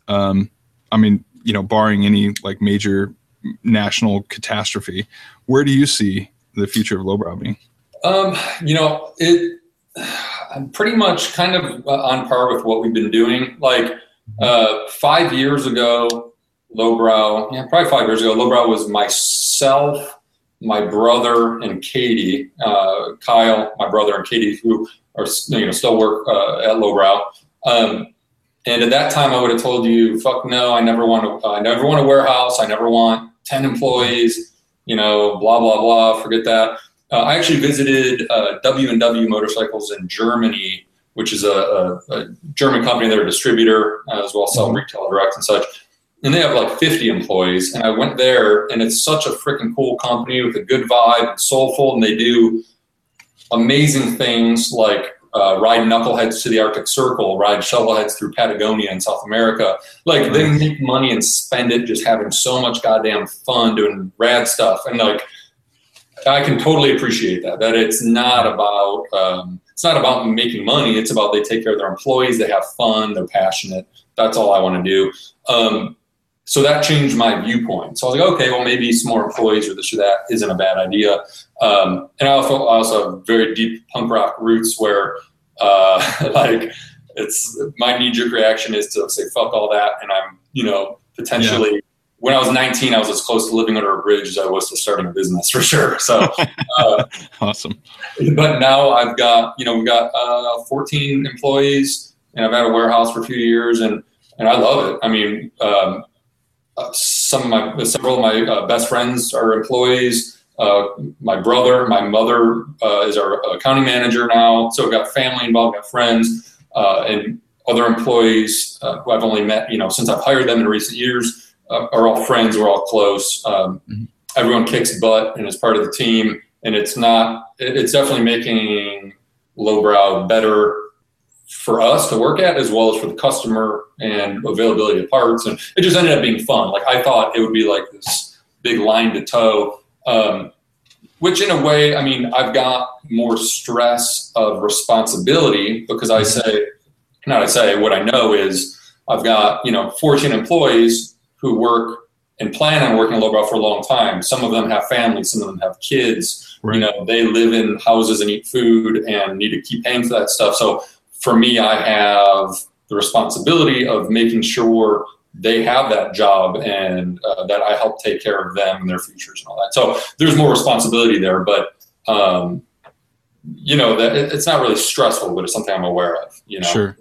Um, I mean, you know, barring any like major national catastrophe, where do you see the future of lowbrow being? Um, you know, it. I'm pretty much kind of uh, on par with what we've been doing. Like uh, five years ago, lowbrow. Yeah, probably five years ago, lowbrow was myself, my brother, and Katie. Uh, Kyle, my brother, and Katie, who are you know still work uh, at lowbrow. Um, and at that time, I would have told you, "Fuck no, I never want to. I never want a warehouse. I never want ten employees. You know, blah blah blah. Forget that." Uh, I actually visited uh, W&W Motorcycles in Germany, which is a, a, a German company. They're a distributor uh, as well, sell retail direct and such. And they have like 50 employees. And I went there, and it's such a freaking cool company with a good vibe and soulful. And they do amazing things like uh, ride knuckleheads to the Arctic Circle, ride shovelheads through Patagonia in South America. Like they make money and spend it just having so much goddamn fun doing rad stuff. And like, I can totally appreciate that. That it's not about um, it's not about making money. It's about they take care of their employees. They have fun. They're passionate. That's all I want to do. Um, so that changed my viewpoint. So I was like, okay, well maybe some more employees or this or that isn't a bad idea. Um, and I also I also have very deep punk rock roots where uh, like it's my knee jerk reaction is to say fuck all that, and I'm you know potentially when I was 19, I was as close to living under a bridge as I was to starting a business for sure. So, uh, Awesome. but now I've got, you know, we've got uh, 14 employees and I've had a warehouse for a few years and, and I love it. I mean, um, some of my, several of my uh, best friends are employees. Uh, my brother, my mother uh, is our accounting manager now. So I've got family involved, we've got friends uh, and other employees uh, who I've only met, you know, since I've hired them in recent years uh, are all friends. We're all close. Um, Mhm. Everyone kicks butt and is part of the team. And it's not. It's definitely making lowbrow better for us to work at, as well as for the customer and availability of parts. And it just ended up being fun. Like I thought it would be like this big line to toe. Um, which in a way, I mean, I've got more stress of responsibility because I say, not I say, what I know is I've got, you know, 14 employees who work and plan on working at lowbrow for a long time. Some of them have families, some of them have kids. Right. You know, they live in houses and eat food and need to keep paying for that stuff. So for me, I have the responsibility of making sure they have that job and uh, that I help take care of them and their futures and all that. So there's more responsibility there, but um, you know that it, it's not really stressful, but it's something I'm aware of. You know, Sure.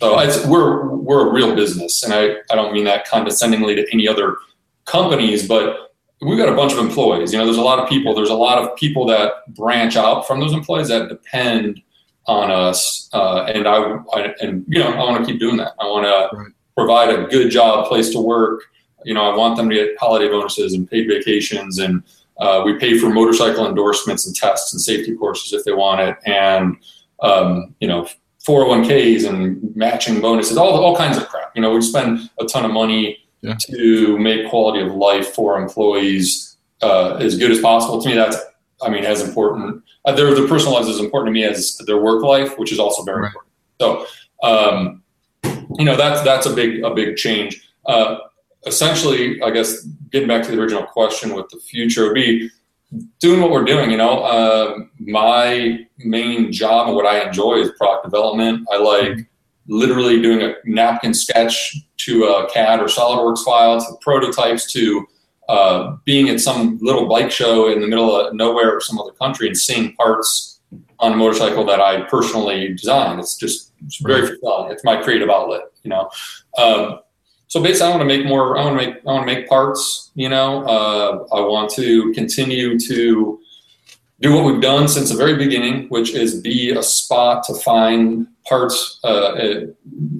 so it's, we're we're a real business, and I, I don't mean that condescendingly to any other companies, but we've got a bunch of employees. You know, there's a lot of people. There's a lot of people that branch out from those employees that depend on us, uh, and I, I, and you know I want to keep doing that. I want to Right. provide a good job, place to work. You know, I want them to get holiday bonuses and paid vacations, and uh, we pay for motorcycle endorsements and tests and safety courses if they want it, and um, you know, 401ks and matching bonuses, all all kinds of crap. You know, we spend a ton of money Yeah. to make quality of life for employees uh, as good as possible. To me, that's I mean, as important. Uh, their their personal lives is important to me as their work life, which is also very Right. important. So, um, you know, that's that's a big a big change. Uh, essentially, I guess getting back to the original question with the future would be doing what we're doing. You know, um my main job and what I enjoy is product development. I like literally doing a napkin sketch to a CAD or SolidWorks file to prototypes to uh, being at some little bike show in the middle of nowhere or some other country and seeing parts on a motorcycle that I personally designed. It's just it's very fulfilling. It's my creative outlet, you know. Um, so basically, I want to make more. I want to make. I want to make parts. You know, uh, I want to continue to do what we've done since the very beginning, which is be a spot to find parts uh,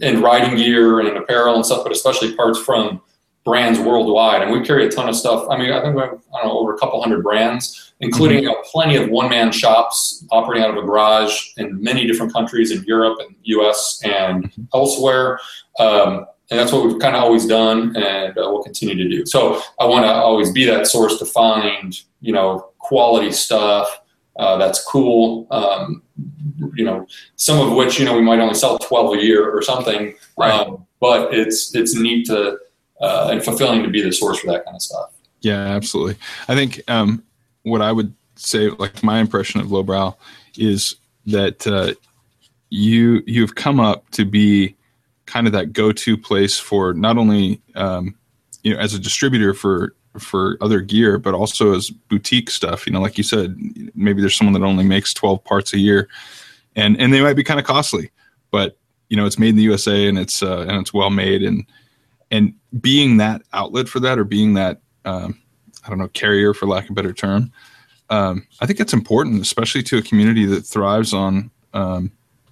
and riding gear and apparel and stuff, but especially parts from brands worldwide. And we carry a ton of stuff. I mean, I think we have I don't know over a couple hundred brands, including you know, plenty of one-man shops operating out of a garage in many different countries in Europe and U.S. and elsewhere. Um, and that's what we've kind of always done, and uh, we'll continue to do. So I want to always be that source to find, you know, quality stuff uh, that's cool. Um, you know, some of which you know we might only sell twelve a year or something, Right. um, but it's it's neat to uh, and fulfilling to be the source for that kind of stuff. Yeah, absolutely. I think um, what I would say, like my impression of lowbrow, is that uh, you you've come up to be kind of that go-to place for not only um, you know as a distributor for for other gear, but also as boutique stuff. You know, like you said, maybe there's someone that only makes 12 parts a year, and and they might be kind of costly, but you know it's made in the USA and it's uh, and it's well made and and being that outlet for that or being that um, I don't know carrier for lack of a better term, um, I think that's important, especially to a community that thrives on um,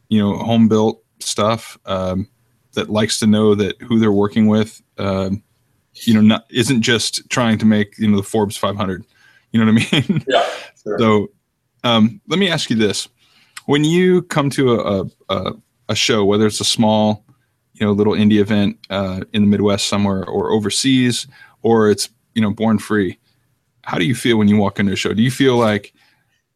you know home built stuff um, that likes to know that who they're working with. Um, you know, not isn't just trying to make you know the Forbes 500. You know what I mean? Yeah. Sure. So, um, let me ask you this: When you come to a, a a show, whether it's a small, you know, little indie event uh, in the Midwest somewhere, or overseas, or it's you know Born Free, how do you feel when you walk into a show? Do you feel like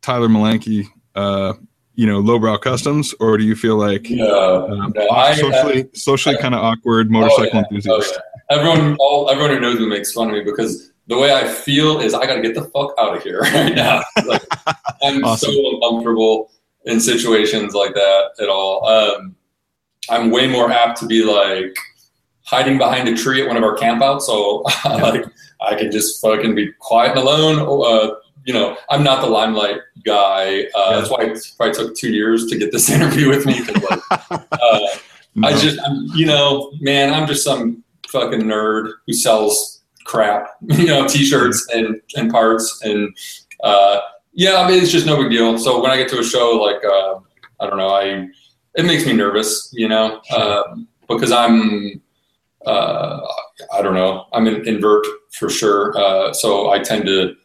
Tyler Malinky, uh, you know, lowbrow customs, or do you feel like No, um, no, I, uh, socially socially kind of awkward motorcycle yeah. enthusiast? Oh, yeah. Everyone, all everyone who knows me makes fun of me because the way I feel is I got to get the fuck out of here right now. Like, I'm Awesome. so uncomfortable in situations like that at all. Um, I'm way more apt to be like hiding behind a tree at one of our campouts, so like I can just fucking be quiet and alone. Uh, you know, I'm not the limelight guy. Uh, Yeah. That's why it probably took two years to get this interview with me. like, uh, No. I just, I'm, you know, man, I'm just some fucking nerd who sells crap, you know, t-shirts and, and parts. And, uh, yeah, I mean, it's just no big deal. So when I get to a show, like, uh, I don't know, I, it makes me nervous, you know, um, because I'm, uh, I don't know, I'm an invert for sure. Uh, so I tend to,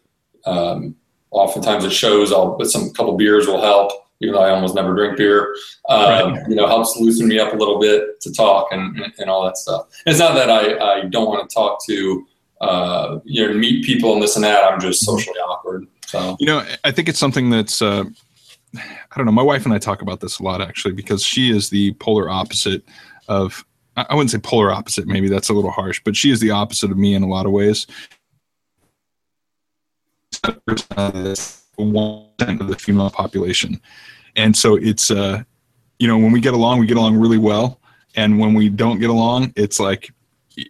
um, oftentimes at shows, I'll, with some couple beers will help, even though I almost never drink beer um, you know, helps loosen me up a little bit to talk and, and, and all that stuff. It's not that I, I don't want to talk to, uh, you know, meet people and this and that. I'm just socially awkward. So, You know, I think it's something that's, uh, I don't know. My wife and I talk about this a lot actually, because she is the polar opposite of, I wouldn't say polar opposite, maybe that's a little harsh, but she is the opposite of me in a lot of ways. One percent of the female population. And so it's, uh, you know, when we get along, we get along really well. And when we don't get along, it's like,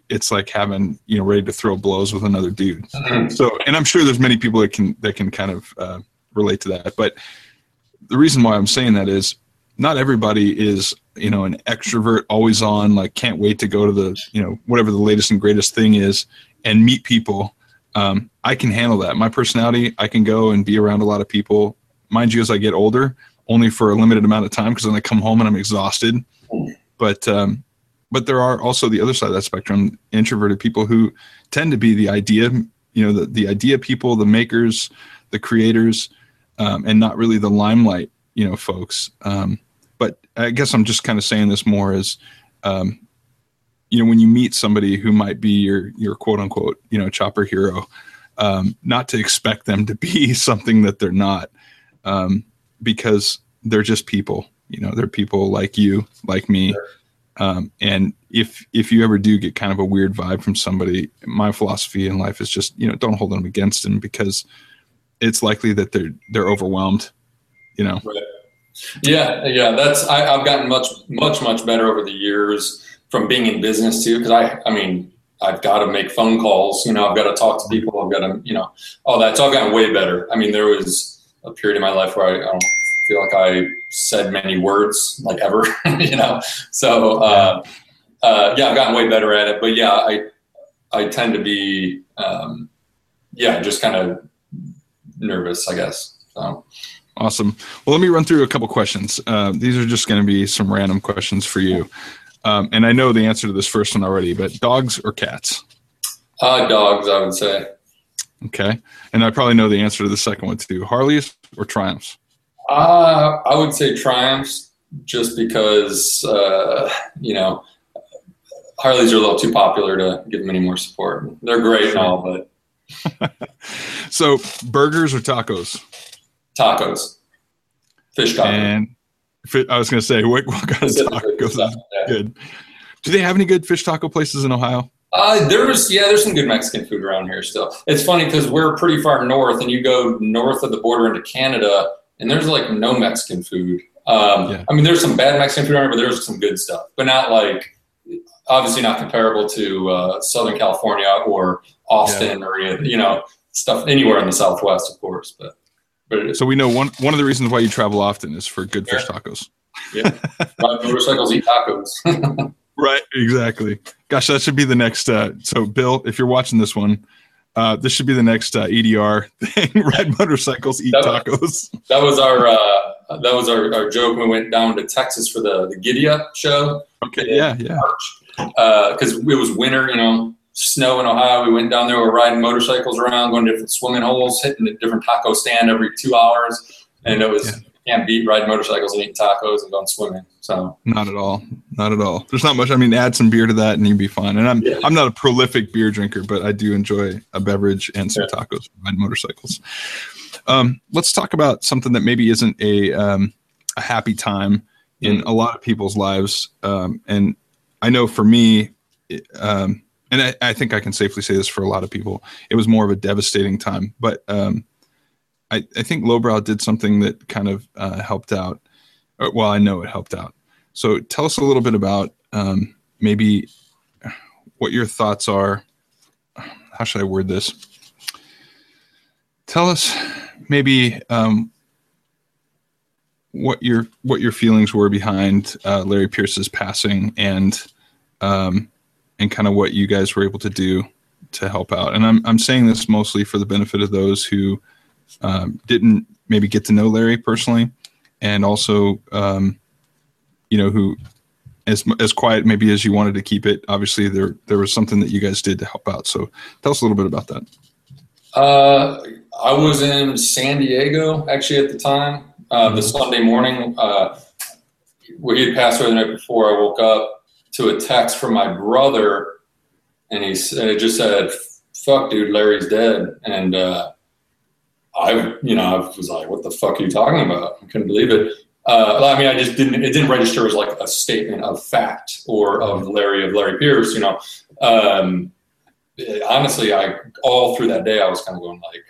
it's like having, you know, ready to throw blows with another dude so and i'm sure there's many people that can that can kind of uh, relate to that but the reason why i'm saying that is not everybody is you know an extrovert always on like can't wait to go to the you know whatever the latest and greatest thing is and meet people um, I can handle that. My personality, I can go and be around a lot of people. Mind you, as I get older, only for a limited amount of time because then I come home and I'm exhausted. But um, but there are also the other side of that spectrum, introverted people who tend to be the idea, you know, the, the idea people, the makers, the creators, um, and not really the limelight, you know, folks. Um, but I guess I'm just kind of saying this more as, um, you know, when you meet somebody who might be your your quote unquote, you know, chopper hero, um, not to expect them to be something that they're not, um, because they're just people. You know, they're people like you, like me. Um, and if if you ever do get kind of a weird vibe from somebody, my philosophy in life is just you know don't hold them against them because it's likely that they're they're overwhelmed. You know. Right. Yeah, yeah. That's I, I've gotten much much much better over the years from being in business too. Because I I mean I've got to make phone calls. You know I've got to talk to people. I've got to you know all that. So I've gotten way better. I mean there was a period in my life where I, I don't feel like I said many words like ever. you know. So uh, uh, yeah, I've gotten way better at it. But yeah, I I tend to be um, yeah just kind of nervous, I guess. So. Awesome. Well, let me run through a couple questions. Uh, these are just going to be some random questions for you. Um, and I know the answer to this first one already, but dogs or cats? Uh, dogs, I would say. Okay. And I probably know the answer to the second one too. Harleys or Triumphs? Uh, I would say Triumphs just because, uh, you know, Harleys are a little too popular to give them any more support. They're great and all, but. so, burgers or tacos? Tacos. Fish tacos. And I was going to say, what, what kind of tacos are good? Do they have any good fish taco places in Ohio? Uh, there's yeah, there's some good Mexican food around here still. It's funny because we're pretty far north, and you go north of the border into Canada, and there's like no Mexican food. Um, yeah. I mean, there's some bad Mexican food around here, but there's some good stuff, but not like obviously not comparable to uh, Southern California or Austin yeah. or you know stuff anywhere in the Southwest, of course. But but so we know one one of the reasons why you travel often is for good yeah. fish tacos. Yeah, motorcycles eat tacos. right, exactly. Gosh, that should be the next. Uh, so, Bill, if you're watching this one, uh, this should be the next uh, EDR thing. Ride motorcycles, eat that, tacos. That was our uh, that was our, our joke. When we went down to Texas for the the Up show. Okay, yeah, yeah. Because uh, it was winter, you know, snow in Ohio. We went down there. We are riding motorcycles around, going to different swimming holes, hitting a different taco stand every two hours, and it was. Yeah can't beat riding motorcycles and eating tacos and going swimming. So not at all, not at all. There's not much. I mean, add some beer to that and you'd be fine. And I'm yeah. I'm not a prolific beer drinker, but I do enjoy a beverage and some yeah. tacos riding motorcycles. Um, let's talk about something that maybe isn't a um, a happy time in mm. a lot of people's lives. Um, and I know for me, um, and I, I, think I can safely say this for a lot of people, it was more of a devastating time. But um, I, I think Lowbrow did something that kind of uh, helped out. Uh, well, I know it helped out. So tell us a little bit about um, maybe what your thoughts are. How should I word this? Tell us maybe um, what your what your feelings were behind uh, Larry Pierce's passing and um, and kind of what you guys were able to do to help out. And I'm I'm saying this mostly for the benefit of those who um, didn't maybe get to know Larry personally, and also, um, you know, who as as quiet maybe as you wanted to keep it. Obviously, there there was something that you guys did to help out. So, tell us a little bit about that. Uh, I was in San Diego actually at the time. Uh, the. Sunday morning, uh, where he had passed away the night before, I woke up to a text from my brother, and he and it just said, "Fuck, dude, Larry's dead." And uh, I, you know, I was like, what the fuck are you talking about? I couldn't believe it. Uh, I mean, I just didn't, it didn't register as like a statement of fact or of Larry, of Larry Pierce, you know. Um, honestly, I, all through that day, I was kind of going like,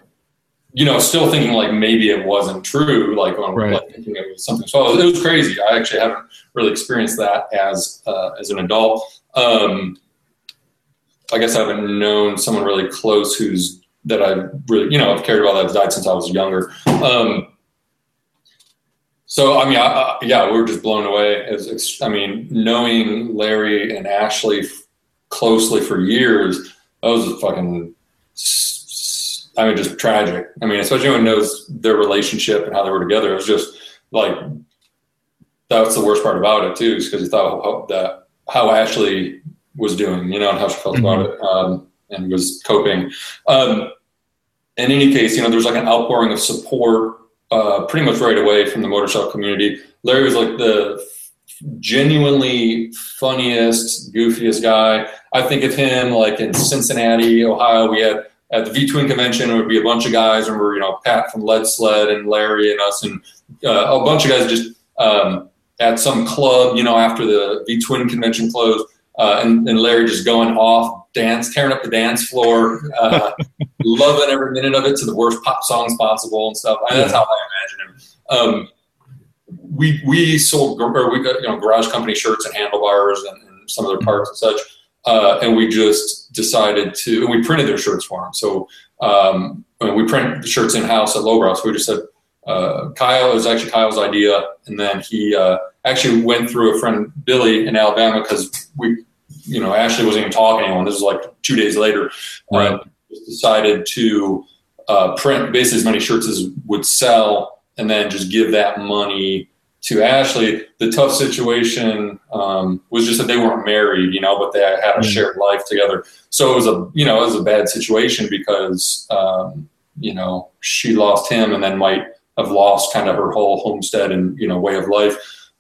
you know, still thinking like maybe it wasn't true, like, on, right. like thinking it was something. So it was crazy. I actually haven't really experienced that as, uh, as an adult. Um, I guess I haven't known someone really close who's that I really, you know, I've cared about that died since I was younger. Um, so I mean, I, I, yeah, we were just blown away. As I mean, knowing Larry and Ashley f- closely for years, that was a fucking I mean, just tragic. I mean, especially when knows their relationship and how they were together. It was just like that's the worst part about it too, is because he thought how, that how Ashley was doing, you know, and how she felt mm-hmm. about it, um, and was coping. Um, in any case, you know, there's like an outpouring of support uh, pretty much right away from the motorcycle community. Larry was like the genuinely funniest, goofiest guy. I think of him like in Cincinnati, Ohio. We had at the V Twin convention, it would be a bunch of guys, and we're you know Pat from Lead Sled and Larry and us, and uh, a bunch of guys just um, at some club, you know, after the V Twin convention closed, uh, and, and, Larry just going off, dance, tearing up the dance floor, uh, loving every minute of it to the worst pop songs possible and stuff. I mean, that's how I imagine him. Um, we we sold or we got you know garage company shirts and handlebars and, and some of their parts and such, uh, and we just decided to and we printed their shirts for them. So um, we print the shirts in house at Lowbrow. So we just said uh, Kyle it was actually Kyle's idea, and then he uh, actually went through a friend Billy in Alabama because we you know Ashley wasn't even talking to anyone. This was like two days later. Right. Uh, decided to uh, print basically as many shirts as would sell, and then just give that money to Ashley, the tough situation um, was just that they weren't married, you know, but they had a mm-hmm. shared life together. So it was a, you know, it was a bad situation because, um, you know, she lost him and then might have lost kind of her whole homestead and, you know, way of life,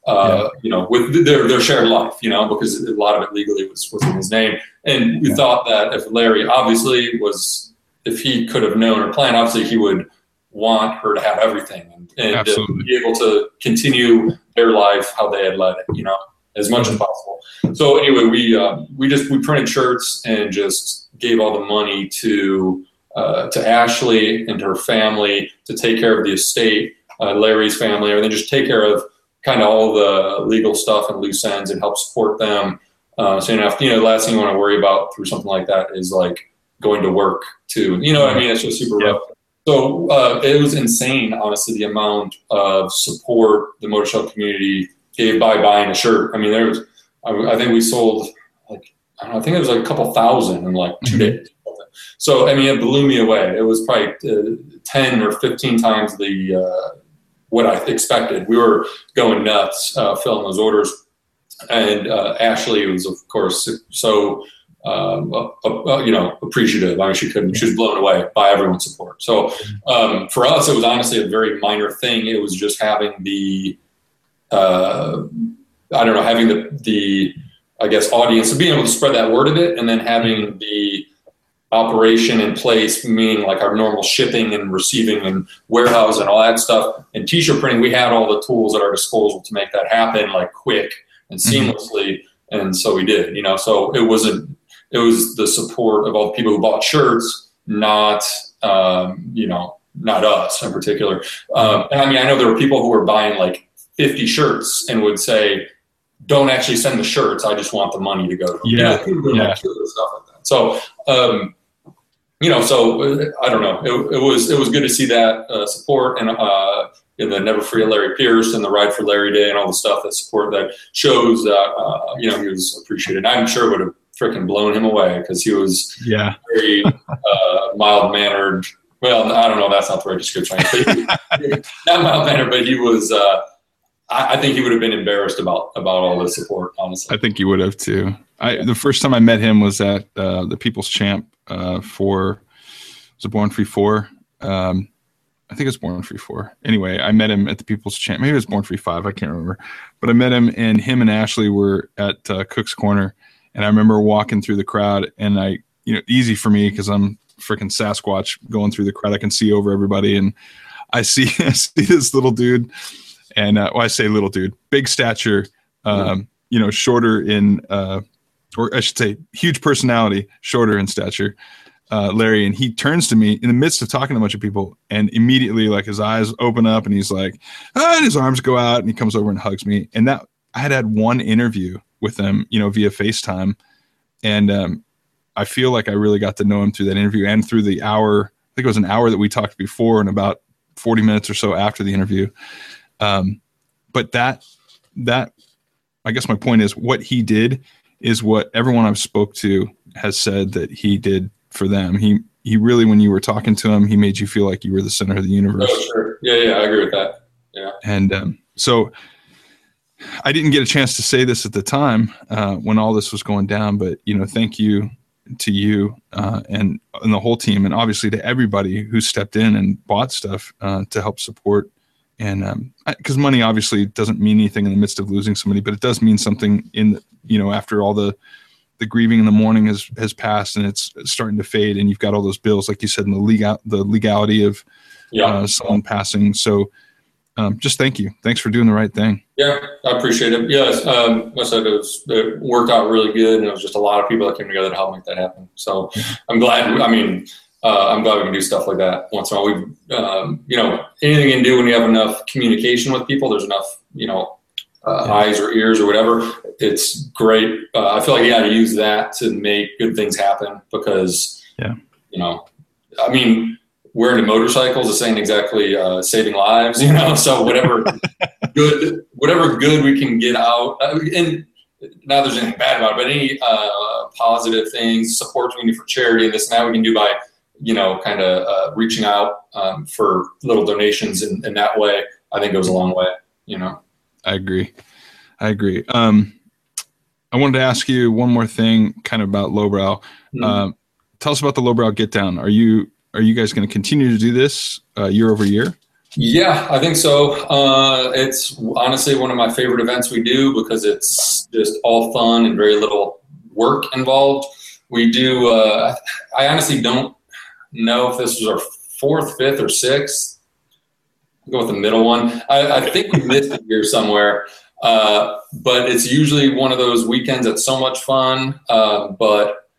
uh, yeah. you know, with their, their shared life, you know, because a lot of it legally was, was in his name. And we yeah. thought that if Larry obviously was, if he could have known or planned, obviously he would want her to have everything and to be able to continue their life how they had led it, you know, as much as possible. So anyway, we uh, we just we printed shirts and just gave all the money to uh, to Ashley and her family to take care of the estate, uh, Larry's family, and then just take care of kind of all the legal stuff and loose ends and help support them. Uh, so you know, you know, the last thing you want to worry about through something like that is like going to work too. You know what I mean? It's just super yep. rough. So uh, it was insane, honestly, the amount of support the motor motorcycle community gave by buying a shirt. I mean, there was, I, I think we sold like, I, know, I, think it was like a couple thousand in like 2 mm-hmm. days. So, I mean, it blew me away. It was probably uh, 10 or 15 times the, uh, what I expected. We were going nuts uh, filling those orders. And uh, Ashley was, of course, so um, uh, uh, you know, appreciative. I mean, she couldn't, she was blown away by everyone's support. So um, for us, it was honestly a very minor thing. It was just having the, uh, I don't know, having the, the, I guess, audience, being able to spread that word of it and then having the operation in place, meaning like our normal shipping and receiving and warehouse and all that stuff. And t-shirt printing, we had all the tools at our disposal to make that happen like quick and mm-hmm. seamlessly. Mm-hmm. And so we did, you know, so it wasn't it was the support of all the people who bought shirts, not um, you know not us in particular. Um, and I mean, I know there were people who were buying like 50 shirts and would say, "Don't actually send the shirts. I just want the money to go." To yeah, you know, yeah. stuff like that. So. Um, you know, so I don't know. It, it, was it was good to see that uh, support and uh, in the Never Free Larry Pierce and the Ride for Larry Day and all the stuff that support that shows that uh, you know he was appreciated. I'm sure would have freaking blown him away because he was yeah very uh, mild mannered. Well, I don't know. That's not the right description. not mild mannered, but he was. Uh, I, I, think he would have been embarrassed about about all the support. Honestly, I think he would have too. I the first time I met him was at uh, the People's Champ uh, for was it Born Free Four. Um, I think it's Born Free Four. Anyway, I met him at the People's Champ. Maybe it was Born Free Five. I can't remember. But I met him, and him and Ashley were at uh, Cook's Corner, and I remember walking through the crowd, and I, you know, easy for me because I'm freaking Sasquatch going through the crowd. I can see over everybody, and I see I see this little dude, and uh, well, I say little dude, big stature, um, you know, shorter in, uh, or I should say, huge personality, shorter in stature. Uh, Larry, and he turns to me in the midst of talking to a bunch of people, and immediately, like his eyes open up, and he's like, ah, and his arms go out, and he comes over and hugs me. And that I had had one interview with them, you know, via FaceTime. And um, I feel like I really got to know him through that interview and through the hour. I think it was an hour that we talked before and about 40 minutes or so after the interview. Um, but that, that, I guess my point is what he did is what everyone I've spoke to has said that he did for them. He he really, when you were talking to him, he made you feel like you were the center of the universe. Oh, sure. Yeah, yeah, I agree with that. Yeah. And um, so I didn't get a chance to say this at the time uh, when all this was going down, but you know, thank you to you uh, and and the whole team, and obviously to everybody who stepped in and bought stuff uh, to help support. And because money obviously doesn't mean anything in the midst of losing somebody, but it does mean something in the, you know after all the the grieving in the morning has has passed and it's starting to fade, and you've got all those bills, like you said, in the legal the legality of Yeah. uh, someone passing. So um, just thank you. Thanks for doing the right thing. Yeah, I appreciate it. Yes, um, I said, it, was, it worked out really good, and it was just a lot of people that came together to help make that happen. So I'm glad. I mean, uh, I'm glad we can do stuff like that once in a while. We, um, you know, anything you can do when you have enough communication with people, there's enough, you know, uh, Yeah. eyes or ears or whatever. It's great. Uh, I feel like you got to use that to make good things happen because, Yeah. you know, I mean, wearing the motorcycles is saying exactly uh, saving lives, you know. So whatever good, whatever good we can get out, uh, and now there's anything bad about it, but any uh, positive things, support do for charity, and this and that we can do by, you know, kind of uh, reaching out um, for little donations in, in that way. I think goes a long way, you know. I agree. I agree. Um, I wanted to ask you one more thing, kind of about lowbrow. Mhm. Um, tell us about the lowbrow get down. Are you are you guys going to continue to do this uh, year over year? Yeah, I think so. Uh, it's honestly one of my favorite events we do because it's just all fun and very little work involved. We do. Uh, I honestly don't know if this was our fourth, fifth, or sixth. I'll go with the middle one. I, I think we missed a year somewhere, uh, but it's usually one of those weekends that's so much fun. Uh, but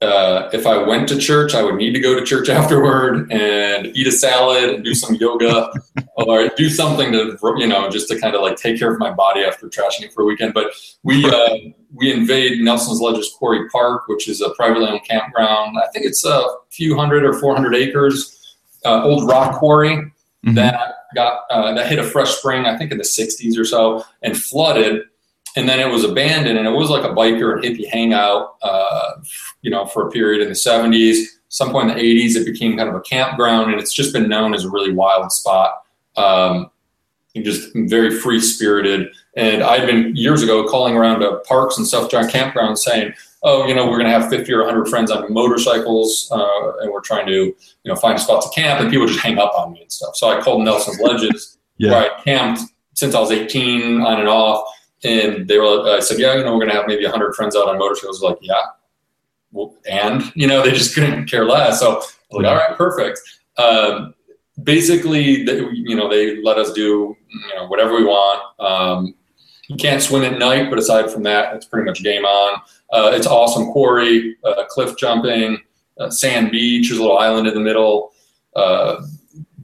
uh, if I went to church, I would need to go to church afterward and eat a salad and do some yoga or do something to, you know, just to kind of like take care of my body after trashing it for a weekend. But we uh, we invade Nelson's Ledges Quarry Park, which is a privately owned campground. I think it's a few hundred or 400 acres, uh, old rock quarry Mhm. that got uh, that hit a fresh spring, I think in the 60s or so, and flooded. And then it was abandoned, and it was like a biker and hippie hangout, uh, you know, for a period in the 70s. Some point in the 80s, it became kind of a campground, and it's just been known as a really wild spot. Um, just very free spirited. And I'd been years ago calling around to parks and stuff, giant campgrounds, saying, "Oh, you know, we're going to have 50 or 100 friends on motorcycles, uh, and we're trying to, you know, find a spot to camp." And people just hang up on me and stuff. So I called Nelson's Ledges, Yeah. where I camped since I was 18, on and off. And they were, I said, "Yeah, you know, we're going to have maybe 100 friends out on motorcycles." Like, yeah, well, and you know, they just couldn't care less. So like, "All right, perfect." Um, basically, they, you know, they let us do you know whatever we want. Um, you can't swim at night, but aside from that, it's pretty much game on. Uh, it's awesome quarry, uh, cliff jumping, uh, sand beach. There's a little island in the middle.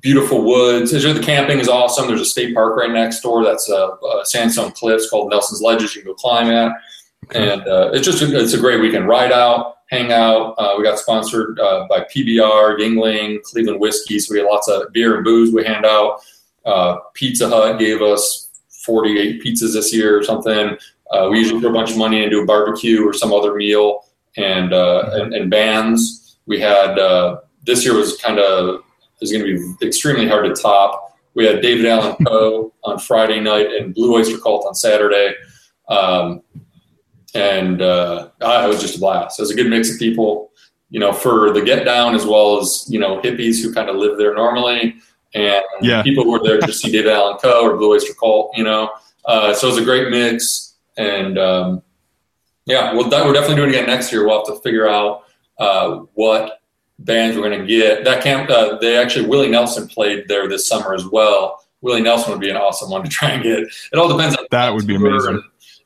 Beautiful woods. The camping is awesome. There's a state park right next door. That's uh, uh, sandstone cliffs called Nelson's Ledges. You can go climb at, and uh, it's just a, it's a great weekend. Ride out, hang out. Uh, we got sponsored uh, by PBR, Yuengling, Cleveland Whiskey. So we had lots of beer and booze we hand out. Uh, Pizza Hut gave us 48 pizzas this year or something. Uh, we usually put a bunch of money into a barbecue or some other meal and uh, and, and bands. We had uh, this year was kind of is going to be extremely hard to top. We had David Allan Coe on Friday night and Blue Oyster Cult on Saturday, um, and uh, ah, it was just a blast. It was a good mix of people, you know, for the get down as well as you know hippies who kind of live there normally, and Yeah. people who were there to see David Allan Coe or Blue Oyster Cult, you know. Uh, so it was a great mix, and um, yeah, well, that, we're definitely doing it again next year. We'll have to figure out uh, what bands we're going to get. That camp, uh, they actually Willie Nelson played there this summer as well. Willie Nelson would be an awesome one to try and get. It all depends on That would be amazing. and,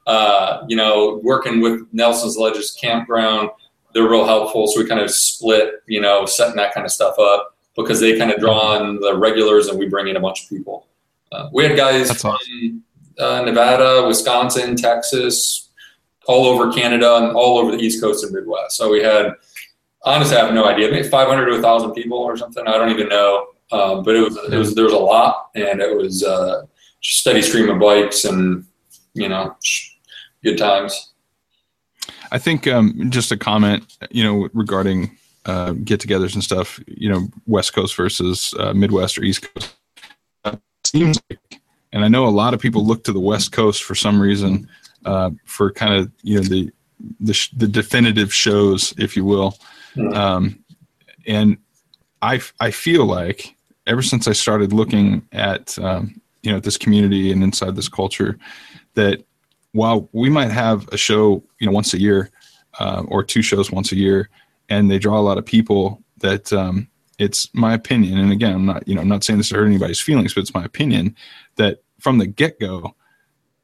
uh, you know, working with Nelson's Ledges Campground, they're real helpful. So we kind of split, you know, setting that kind of stuff up because they kind of draw on the regulars and we bring in a bunch of people. Uh, we had guys That's from uh, Nevada, Wisconsin, Texas, all over Canada, and all over the East Coast and Midwest. So we had, honestly, I have no idea, maybe 500 to 1,000 people or something. I don't even know. Um, but it was, it was, there was a lot, and it was uh, steady stream of bikes and, you know, good times. I think um, just a comment, you know, regarding uh, get-togethers and stuff. You know, West Coast versus uh, Midwest or East Coast. Uh, seems like, and I know a lot of people look to the West Coast for some reason uh, for kind of you know the the, sh- the definitive shows, if you will. Um, and I I feel like ever since I started looking at um, you know this community and inside this culture, that while we might have a show you know once a year uh, or two shows once a year, and they draw a lot of people, that um, it's my opinion. And again, I'm not you know I'm not saying this to hurt anybody's feelings, but it's my opinion that from the get go,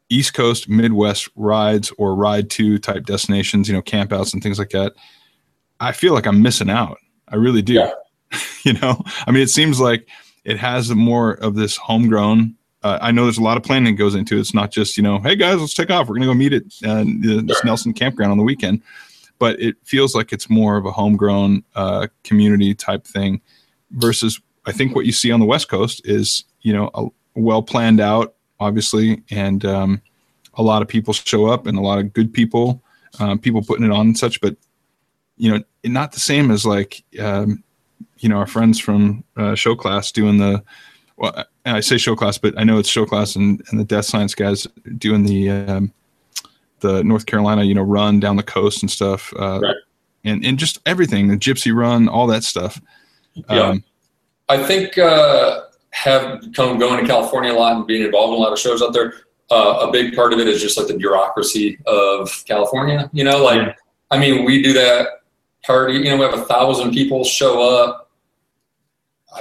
East Coast, Midwest rides or ride to type destinations, you know, campouts and things like that. I feel like I'm missing out. I really do. Yeah. you know, I mean, it seems like it has more of this homegrown. Uh, I know there's a lot of planning that goes into it. It's not just, you know, hey guys, let's take off. We're going to go meet at uh, this Sure. Nelson campground on the weekend. But it feels like it's more of a homegrown uh, community type thing versus I think what you see on the West Coast is, you know, a, well planned out, obviously, and um, a lot of people show up and a lot of good people, um, people putting it on and such. But you know, not the same as like, um, you know, our friends from uh, show class doing the. Well, I say show class, but I know it's show class and, and the death science guys doing the um, the North Carolina, you know, run down the coast and stuff, uh, Right. and and just everything, the Gypsy Run, all that stuff. Yeah. Um, I think uh, have come going to California a lot and being involved in a lot of shows out there. Uh, a big part of it is just like the bureaucracy of California. You know, like. I mean, we do that party. You know, we have a thousand people show up.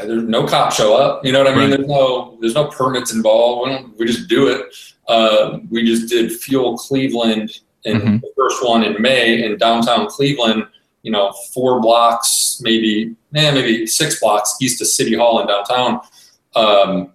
There's no cops show up. You know what I mean? Right. There's no there's no permits involved. We, don't, we just do it. Uh, we just did Fuel Cleveland in Mhm. the first one in May in downtown Cleveland. You know, four blocks, maybe, eh, maybe six blocks east of City Hall in downtown, um,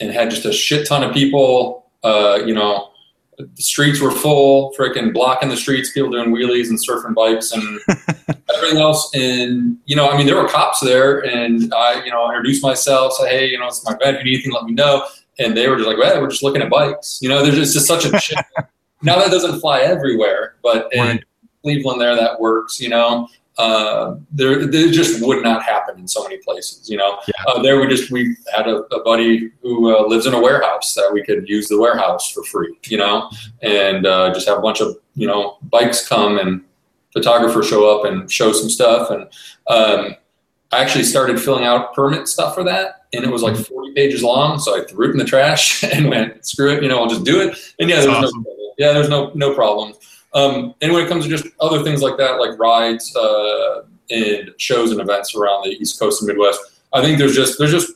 and had just a shit ton of people. Uh, you know, the streets were full, freaking blocking the streets, people doing wheelies and surfing bikes and everything else. And you know, I mean, there were cops there, and I, you know, introduced myself, say, hey, you know, it's my event. If you need anything, let me know. And they were just like, well, we're just looking at bikes. You know, there's just, just such a now that doesn't fly everywhere, but in Right. Cleveland, there that works. You know, uh, there there just would not happen in so many places. You know, Yeah. uh, there we just we had a, a buddy who uh, lives in a warehouse that we could use the warehouse for free. You know, and uh, just have a bunch of you know bikes come and photographers show up and show some stuff and. Um, I actually started filling out permit stuff for that, and it was like 40 pages long. So I threw it in the trash and went, "Screw it, you know, I'll just do it." And yeah, there's awesome. no, yeah, there's no no problem. Um, and when it comes to just other things like that, like rides uh, and shows and events around the East Coast and Midwest, I think there's just there's just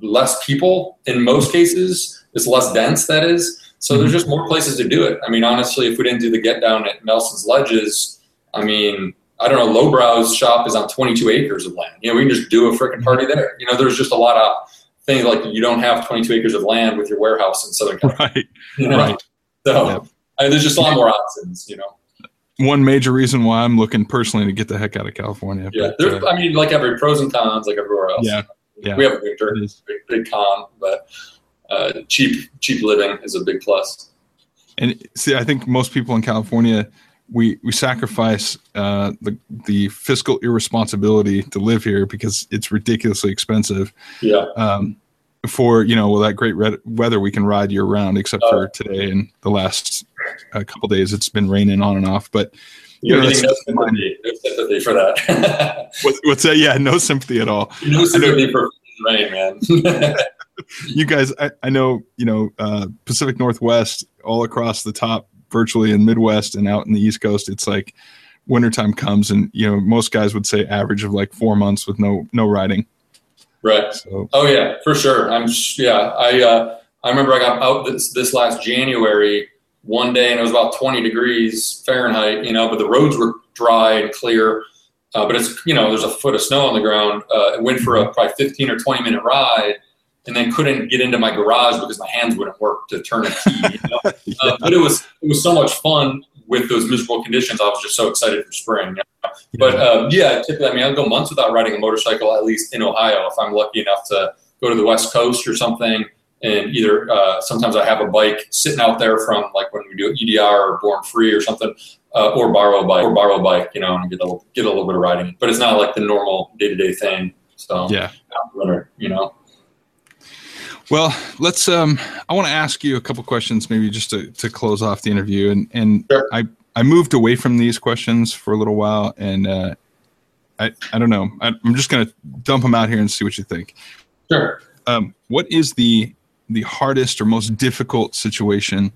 less people in most cases. It's less dense, that is. So there's just more places to do it. I mean, honestly, if we didn't do the get down at Nelson's Ledges, I mean, I don't know, Lowbrow's shop is on 22 acres of land. You know, we can just do a freaking party there. You know, there's just a lot of things like you don't have 22 acres of land with your warehouse in Southern California. right. You know? Right. So. I mean, there's just a lot more options, you know. One major reason why I'm looking personally to get the heck out of California. Yeah. but, uh, I mean, like every pros and cons, like everywhere else. yeah. Yeah. We have a is. big, big con, but uh, cheap cheap living is a big plus. And see, I think most people in California, we we sacrifice uh, the the fiscal irresponsibility to live here because it's ridiculously expensive. Yeah. Um, for you know, well, that great red weather, we can ride year round, except Oh. for today and the last uh, couple days. It's been raining on and off, but You know, no that's- sympathy, no sympathy for that. what, what's that? Yeah, no sympathy at all. no sympathy for rain, man. you guys I, I know you know uh, pacific northwest all across the top virtually in midwest and out in the east coast it's like wintertime comes and you know most guys would say average of like four months with no no riding right. so Oh yeah, for sure. I'm sh- yeah. I uh, I remember I got out this this last January one day and it was about 20 degrees Fahrenheit, you know, but the roads were dry and clear. Uh, but it's you know there's a foot of snow on the ground. Uh, I went for a probably 15 or 20 minute ride, and then couldn't get into my garage because my hands wouldn't work to turn a key. You know? uh, but it was it was so much fun with those miserable conditions. I was just so excited for spring. you know? But um, yeah, typically, I mean, I'll go months without riding a motorcycle, at least in Ohio, if I'm lucky enough to go to the West Coast or something. And either uh, sometimes I have a bike sitting out there from like when we do EDR or Born Free or something. uh, or borrow a bike or borrow a bike, you know, and get a little, get a little bit of riding. But it's not like the normal day to day thing. So Yeah. winter, you know. Well, let's. Um, I want to ask you a couple questions, maybe just to, to close off the interview. And and Sure. I I moved away from these questions for a little while, and uh, I I don't know. I, I'm just gonna dump them out here and see what you think. Sure. Um, what is the the hardest or most difficult situation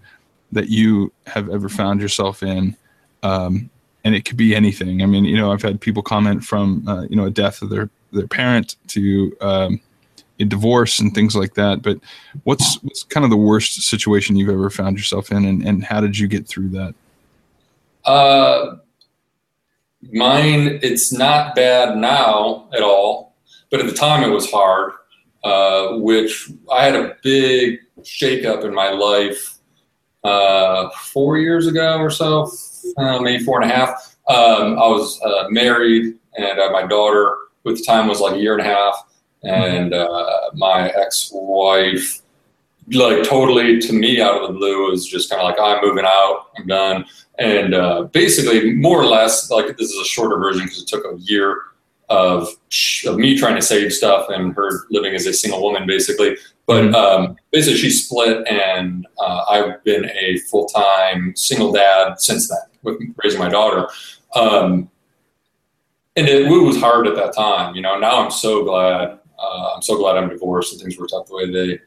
that you have ever found yourself in? Um, and it could be anything. I mean, you know, I've had people comment from uh, you know a death of their their parent to um, divorce and things like that. But what's what's kind of the worst situation you've ever found yourself in, and, and how did you get through that? Uh, mine, it's not bad now at all, but at the time it was hard. Uh, which I had a big shakeup in my life uh, four years ago or so, uh, maybe four and a half. Um, I was uh, married, and uh, my daughter, at the time was like a year and a half, and uh, my ex-wife, like totally to me out of the blue, was just kind of like, "I'm moving out. I'm done." and uh, basically more or less like this is a shorter version because it took a year of, sh- of me trying to save stuff and her living as a single woman basically but um, basically she split and uh, i've been a full-time single dad since then with raising my daughter um, and it, it was hard at that time you know now i'm so glad uh, i'm so glad i'm divorced and things worked out the way they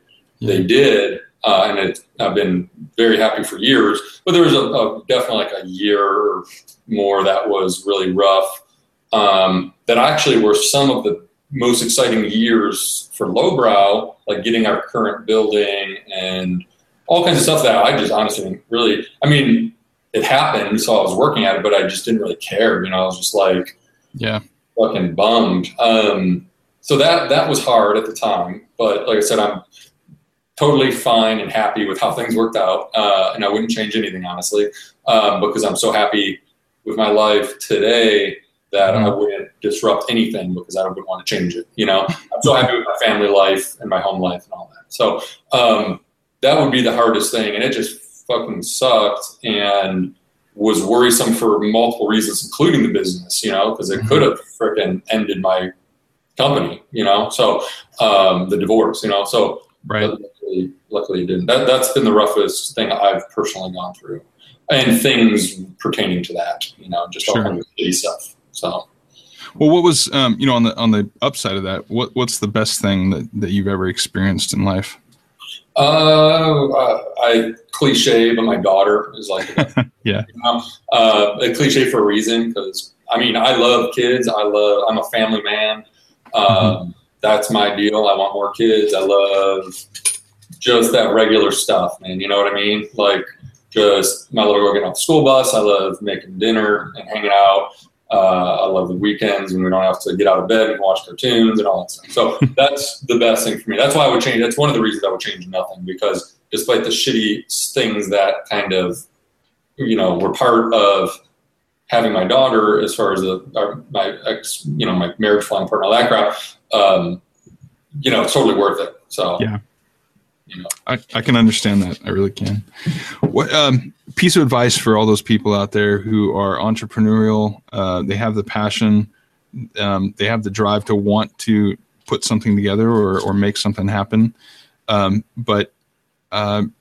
they did uh, and it, I've been very happy for years. But there was a, a definitely like a year or more that was really rough. Um, that actually were some of the most exciting years for lowbrow, like getting our current building and all kinds of stuff that I just honestly didn't really. I mean, it happened, so I was working at it, but I just didn't really care. You know, I was just like, Yeah, fucking bummed. Um, so that that was hard at the time, but like I said, I'm totally fine and happy with how things worked out, uh, and I wouldn't change anything honestly, um, because I'm so happy with my life today that I wouldn't disrupt anything because I wouldn't want to change it. You know, I'm so happy with my family life and my home life and all that. So um, that would be the hardest thing, and it just fucking sucked and was worrisome for multiple reasons, including the business. You know, because it could have freaking ended my company. You know, so um, the divorce. You know, so right. luckily, luckily it didn't. That, that's been the roughest thing I've personally gone through, and things pertaining to that. You know, just all Sure. kinds of shitty stuff. So. Well, what was um, you know on the on the upside of that? What what's the best thing that, that you've ever experienced in life? Uh, uh, I cliche, but my daughter is like, Yeah. you know, uh, a cliche for a reason. Because I mean, I love kids. I love. I'm a family man. Um, That's my deal. I want more kids. I love just that regular stuff, man. You know what I mean? Like just my little girl getting off the school bus. I love making dinner and hanging out. Uh, I love the weekends when we don't have to get out of bed and watch cartoons and all that stuff. So that's the best thing for me. That's why I would change. That's one of the reasons I would change nothing because despite the shitty things that kind of, you know, were part of having my daughter as far as the, our, my ex, you know, my marriage flying partner, all that crap, um, you know, it's totally worth it. So, Yeah. you know, I, I can understand that. I really can. What um, piece of advice for all those people out there who are entrepreneurial? Uh, they have the passion, um, they have the drive to want to put something together or, or make something happen, um, but um,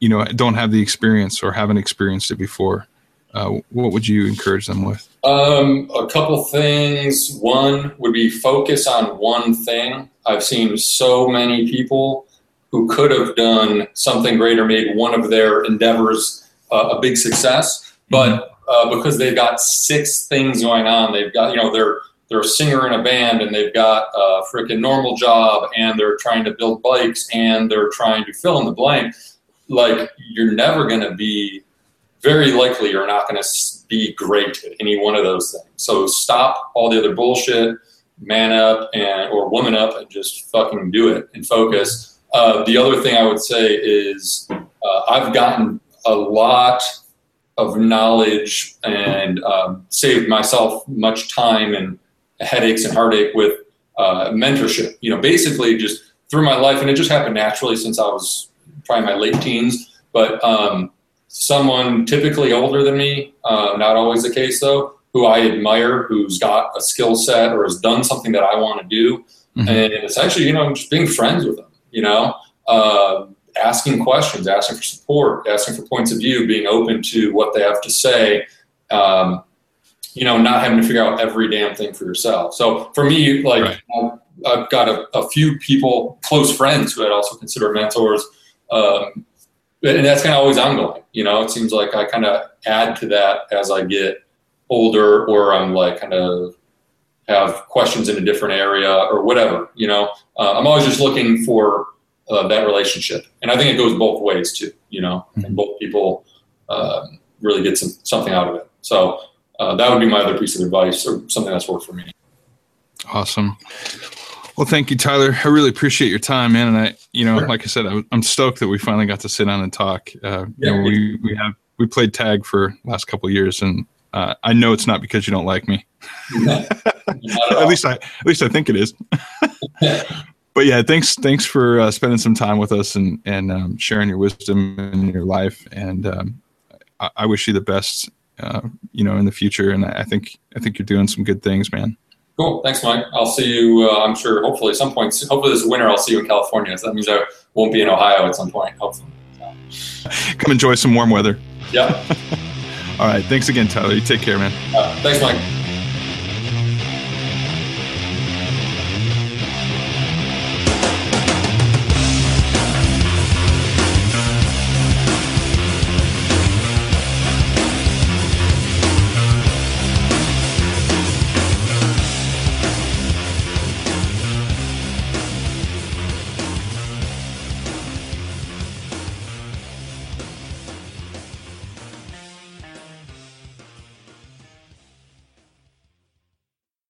you know don't have the experience or haven't experienced it before. Uh, what would you encourage them with? Um, a couple things. One would be focus on one thing. I've seen so many people who could have done something great or made one of their endeavors uh, a big success, but uh, because they've got six things going on, they've got you know they're they're a singer in a band and they've got a freaking normal job and they're trying to build bikes and they're trying to fill in the blank. Like you're never going to be very likely you're not going to be great at any one of those things. So stop all the other bullshit, man up and or woman up, and just fucking do it and focus. Uh, the other thing I would say is uh, I've gotten a lot of knowledge and um, saved myself much time and headaches and heartache with uh, mentorship. You know, basically just through my life, and it just happened naturally since I was probably my late teens. But um, someone typically older than me, uh, not always the case though, who I admire, who's got a skill set or has done something that I want to do. Mhm. And it's actually, you know, just being friends with them, you know, uh, asking questions, asking for support, asking for points of view, being open to what they have to say. Um, you know, not having to figure out every damn thing for yourself. So for me, like Right. I've, I've got a, a few people, close friends who I'd also consider mentors. Um, and that's kind of always ongoing. You know, it seems like I kind of add to that as I get older or I'm like kind of have questions in a different area or whatever, you know, uh, I'm always just looking for uh, that relationship. And I think it goes both ways too, you know, and both people um, really get some, something out of it. So uh, that would be my other piece of advice or something that's worked for me. Awesome. Well, thank you, Tyler. I really appreciate your time, man. And I, you know, Sure. like I said, I, I'm stoked that we finally got to sit down and talk. Uh, you know, we we have we played tag for last couple of years, and uh, I know it's not because you don't like me. Not at at least I at least I think it is. but yeah, thanks thanks for uh, spending some time with us and and um, sharing your wisdom and your life. And um, I, I wish you the best, uh, you know, in the future. And I I think I think you're doing some good things, man. Cool. Thanks, Mike. I'll see you. Uh, I'm sure. Hopefully, at some point. Hopefully, this winter, I'll see you in California. So that means I won't be in Ohio at some point. Hopefully. So, Come enjoy some warm weather. yeah. All right, thanks again, Tyler. You take care, man. Uh, thanks, Mike.